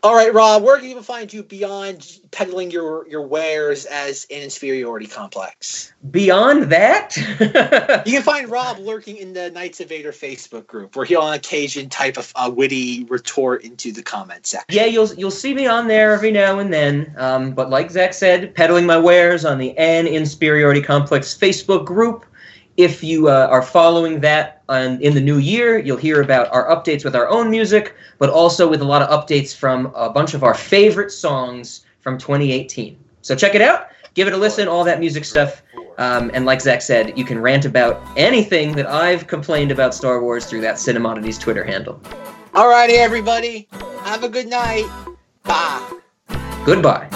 A: All right, Rob, where can people find you beyond peddling your, your wares as an inferiority complex?
D: Beyond that,
A: you can find Rob lurking in the Knights of Vader Facebook group, where he'll on occasion type a, a witty retort into the comment section.
D: Yeah, you'll you'll see me on there every now and then. Um, but like Zach said, peddling my wares on the N Inferiority Complex Facebook group. If you uh, are following that on, in the new year, you'll hear about our updates with our own music, but also with a lot of updates from a bunch of our favorite songs from 2018. So check it out, give it a listen, all that music stuff. Um, and like Zach said, you can rant about anything that I've complained about Star Wars through that Cinemodities Twitter handle.
A: All righty, everybody. Have a good night. Bye.
D: Goodbye.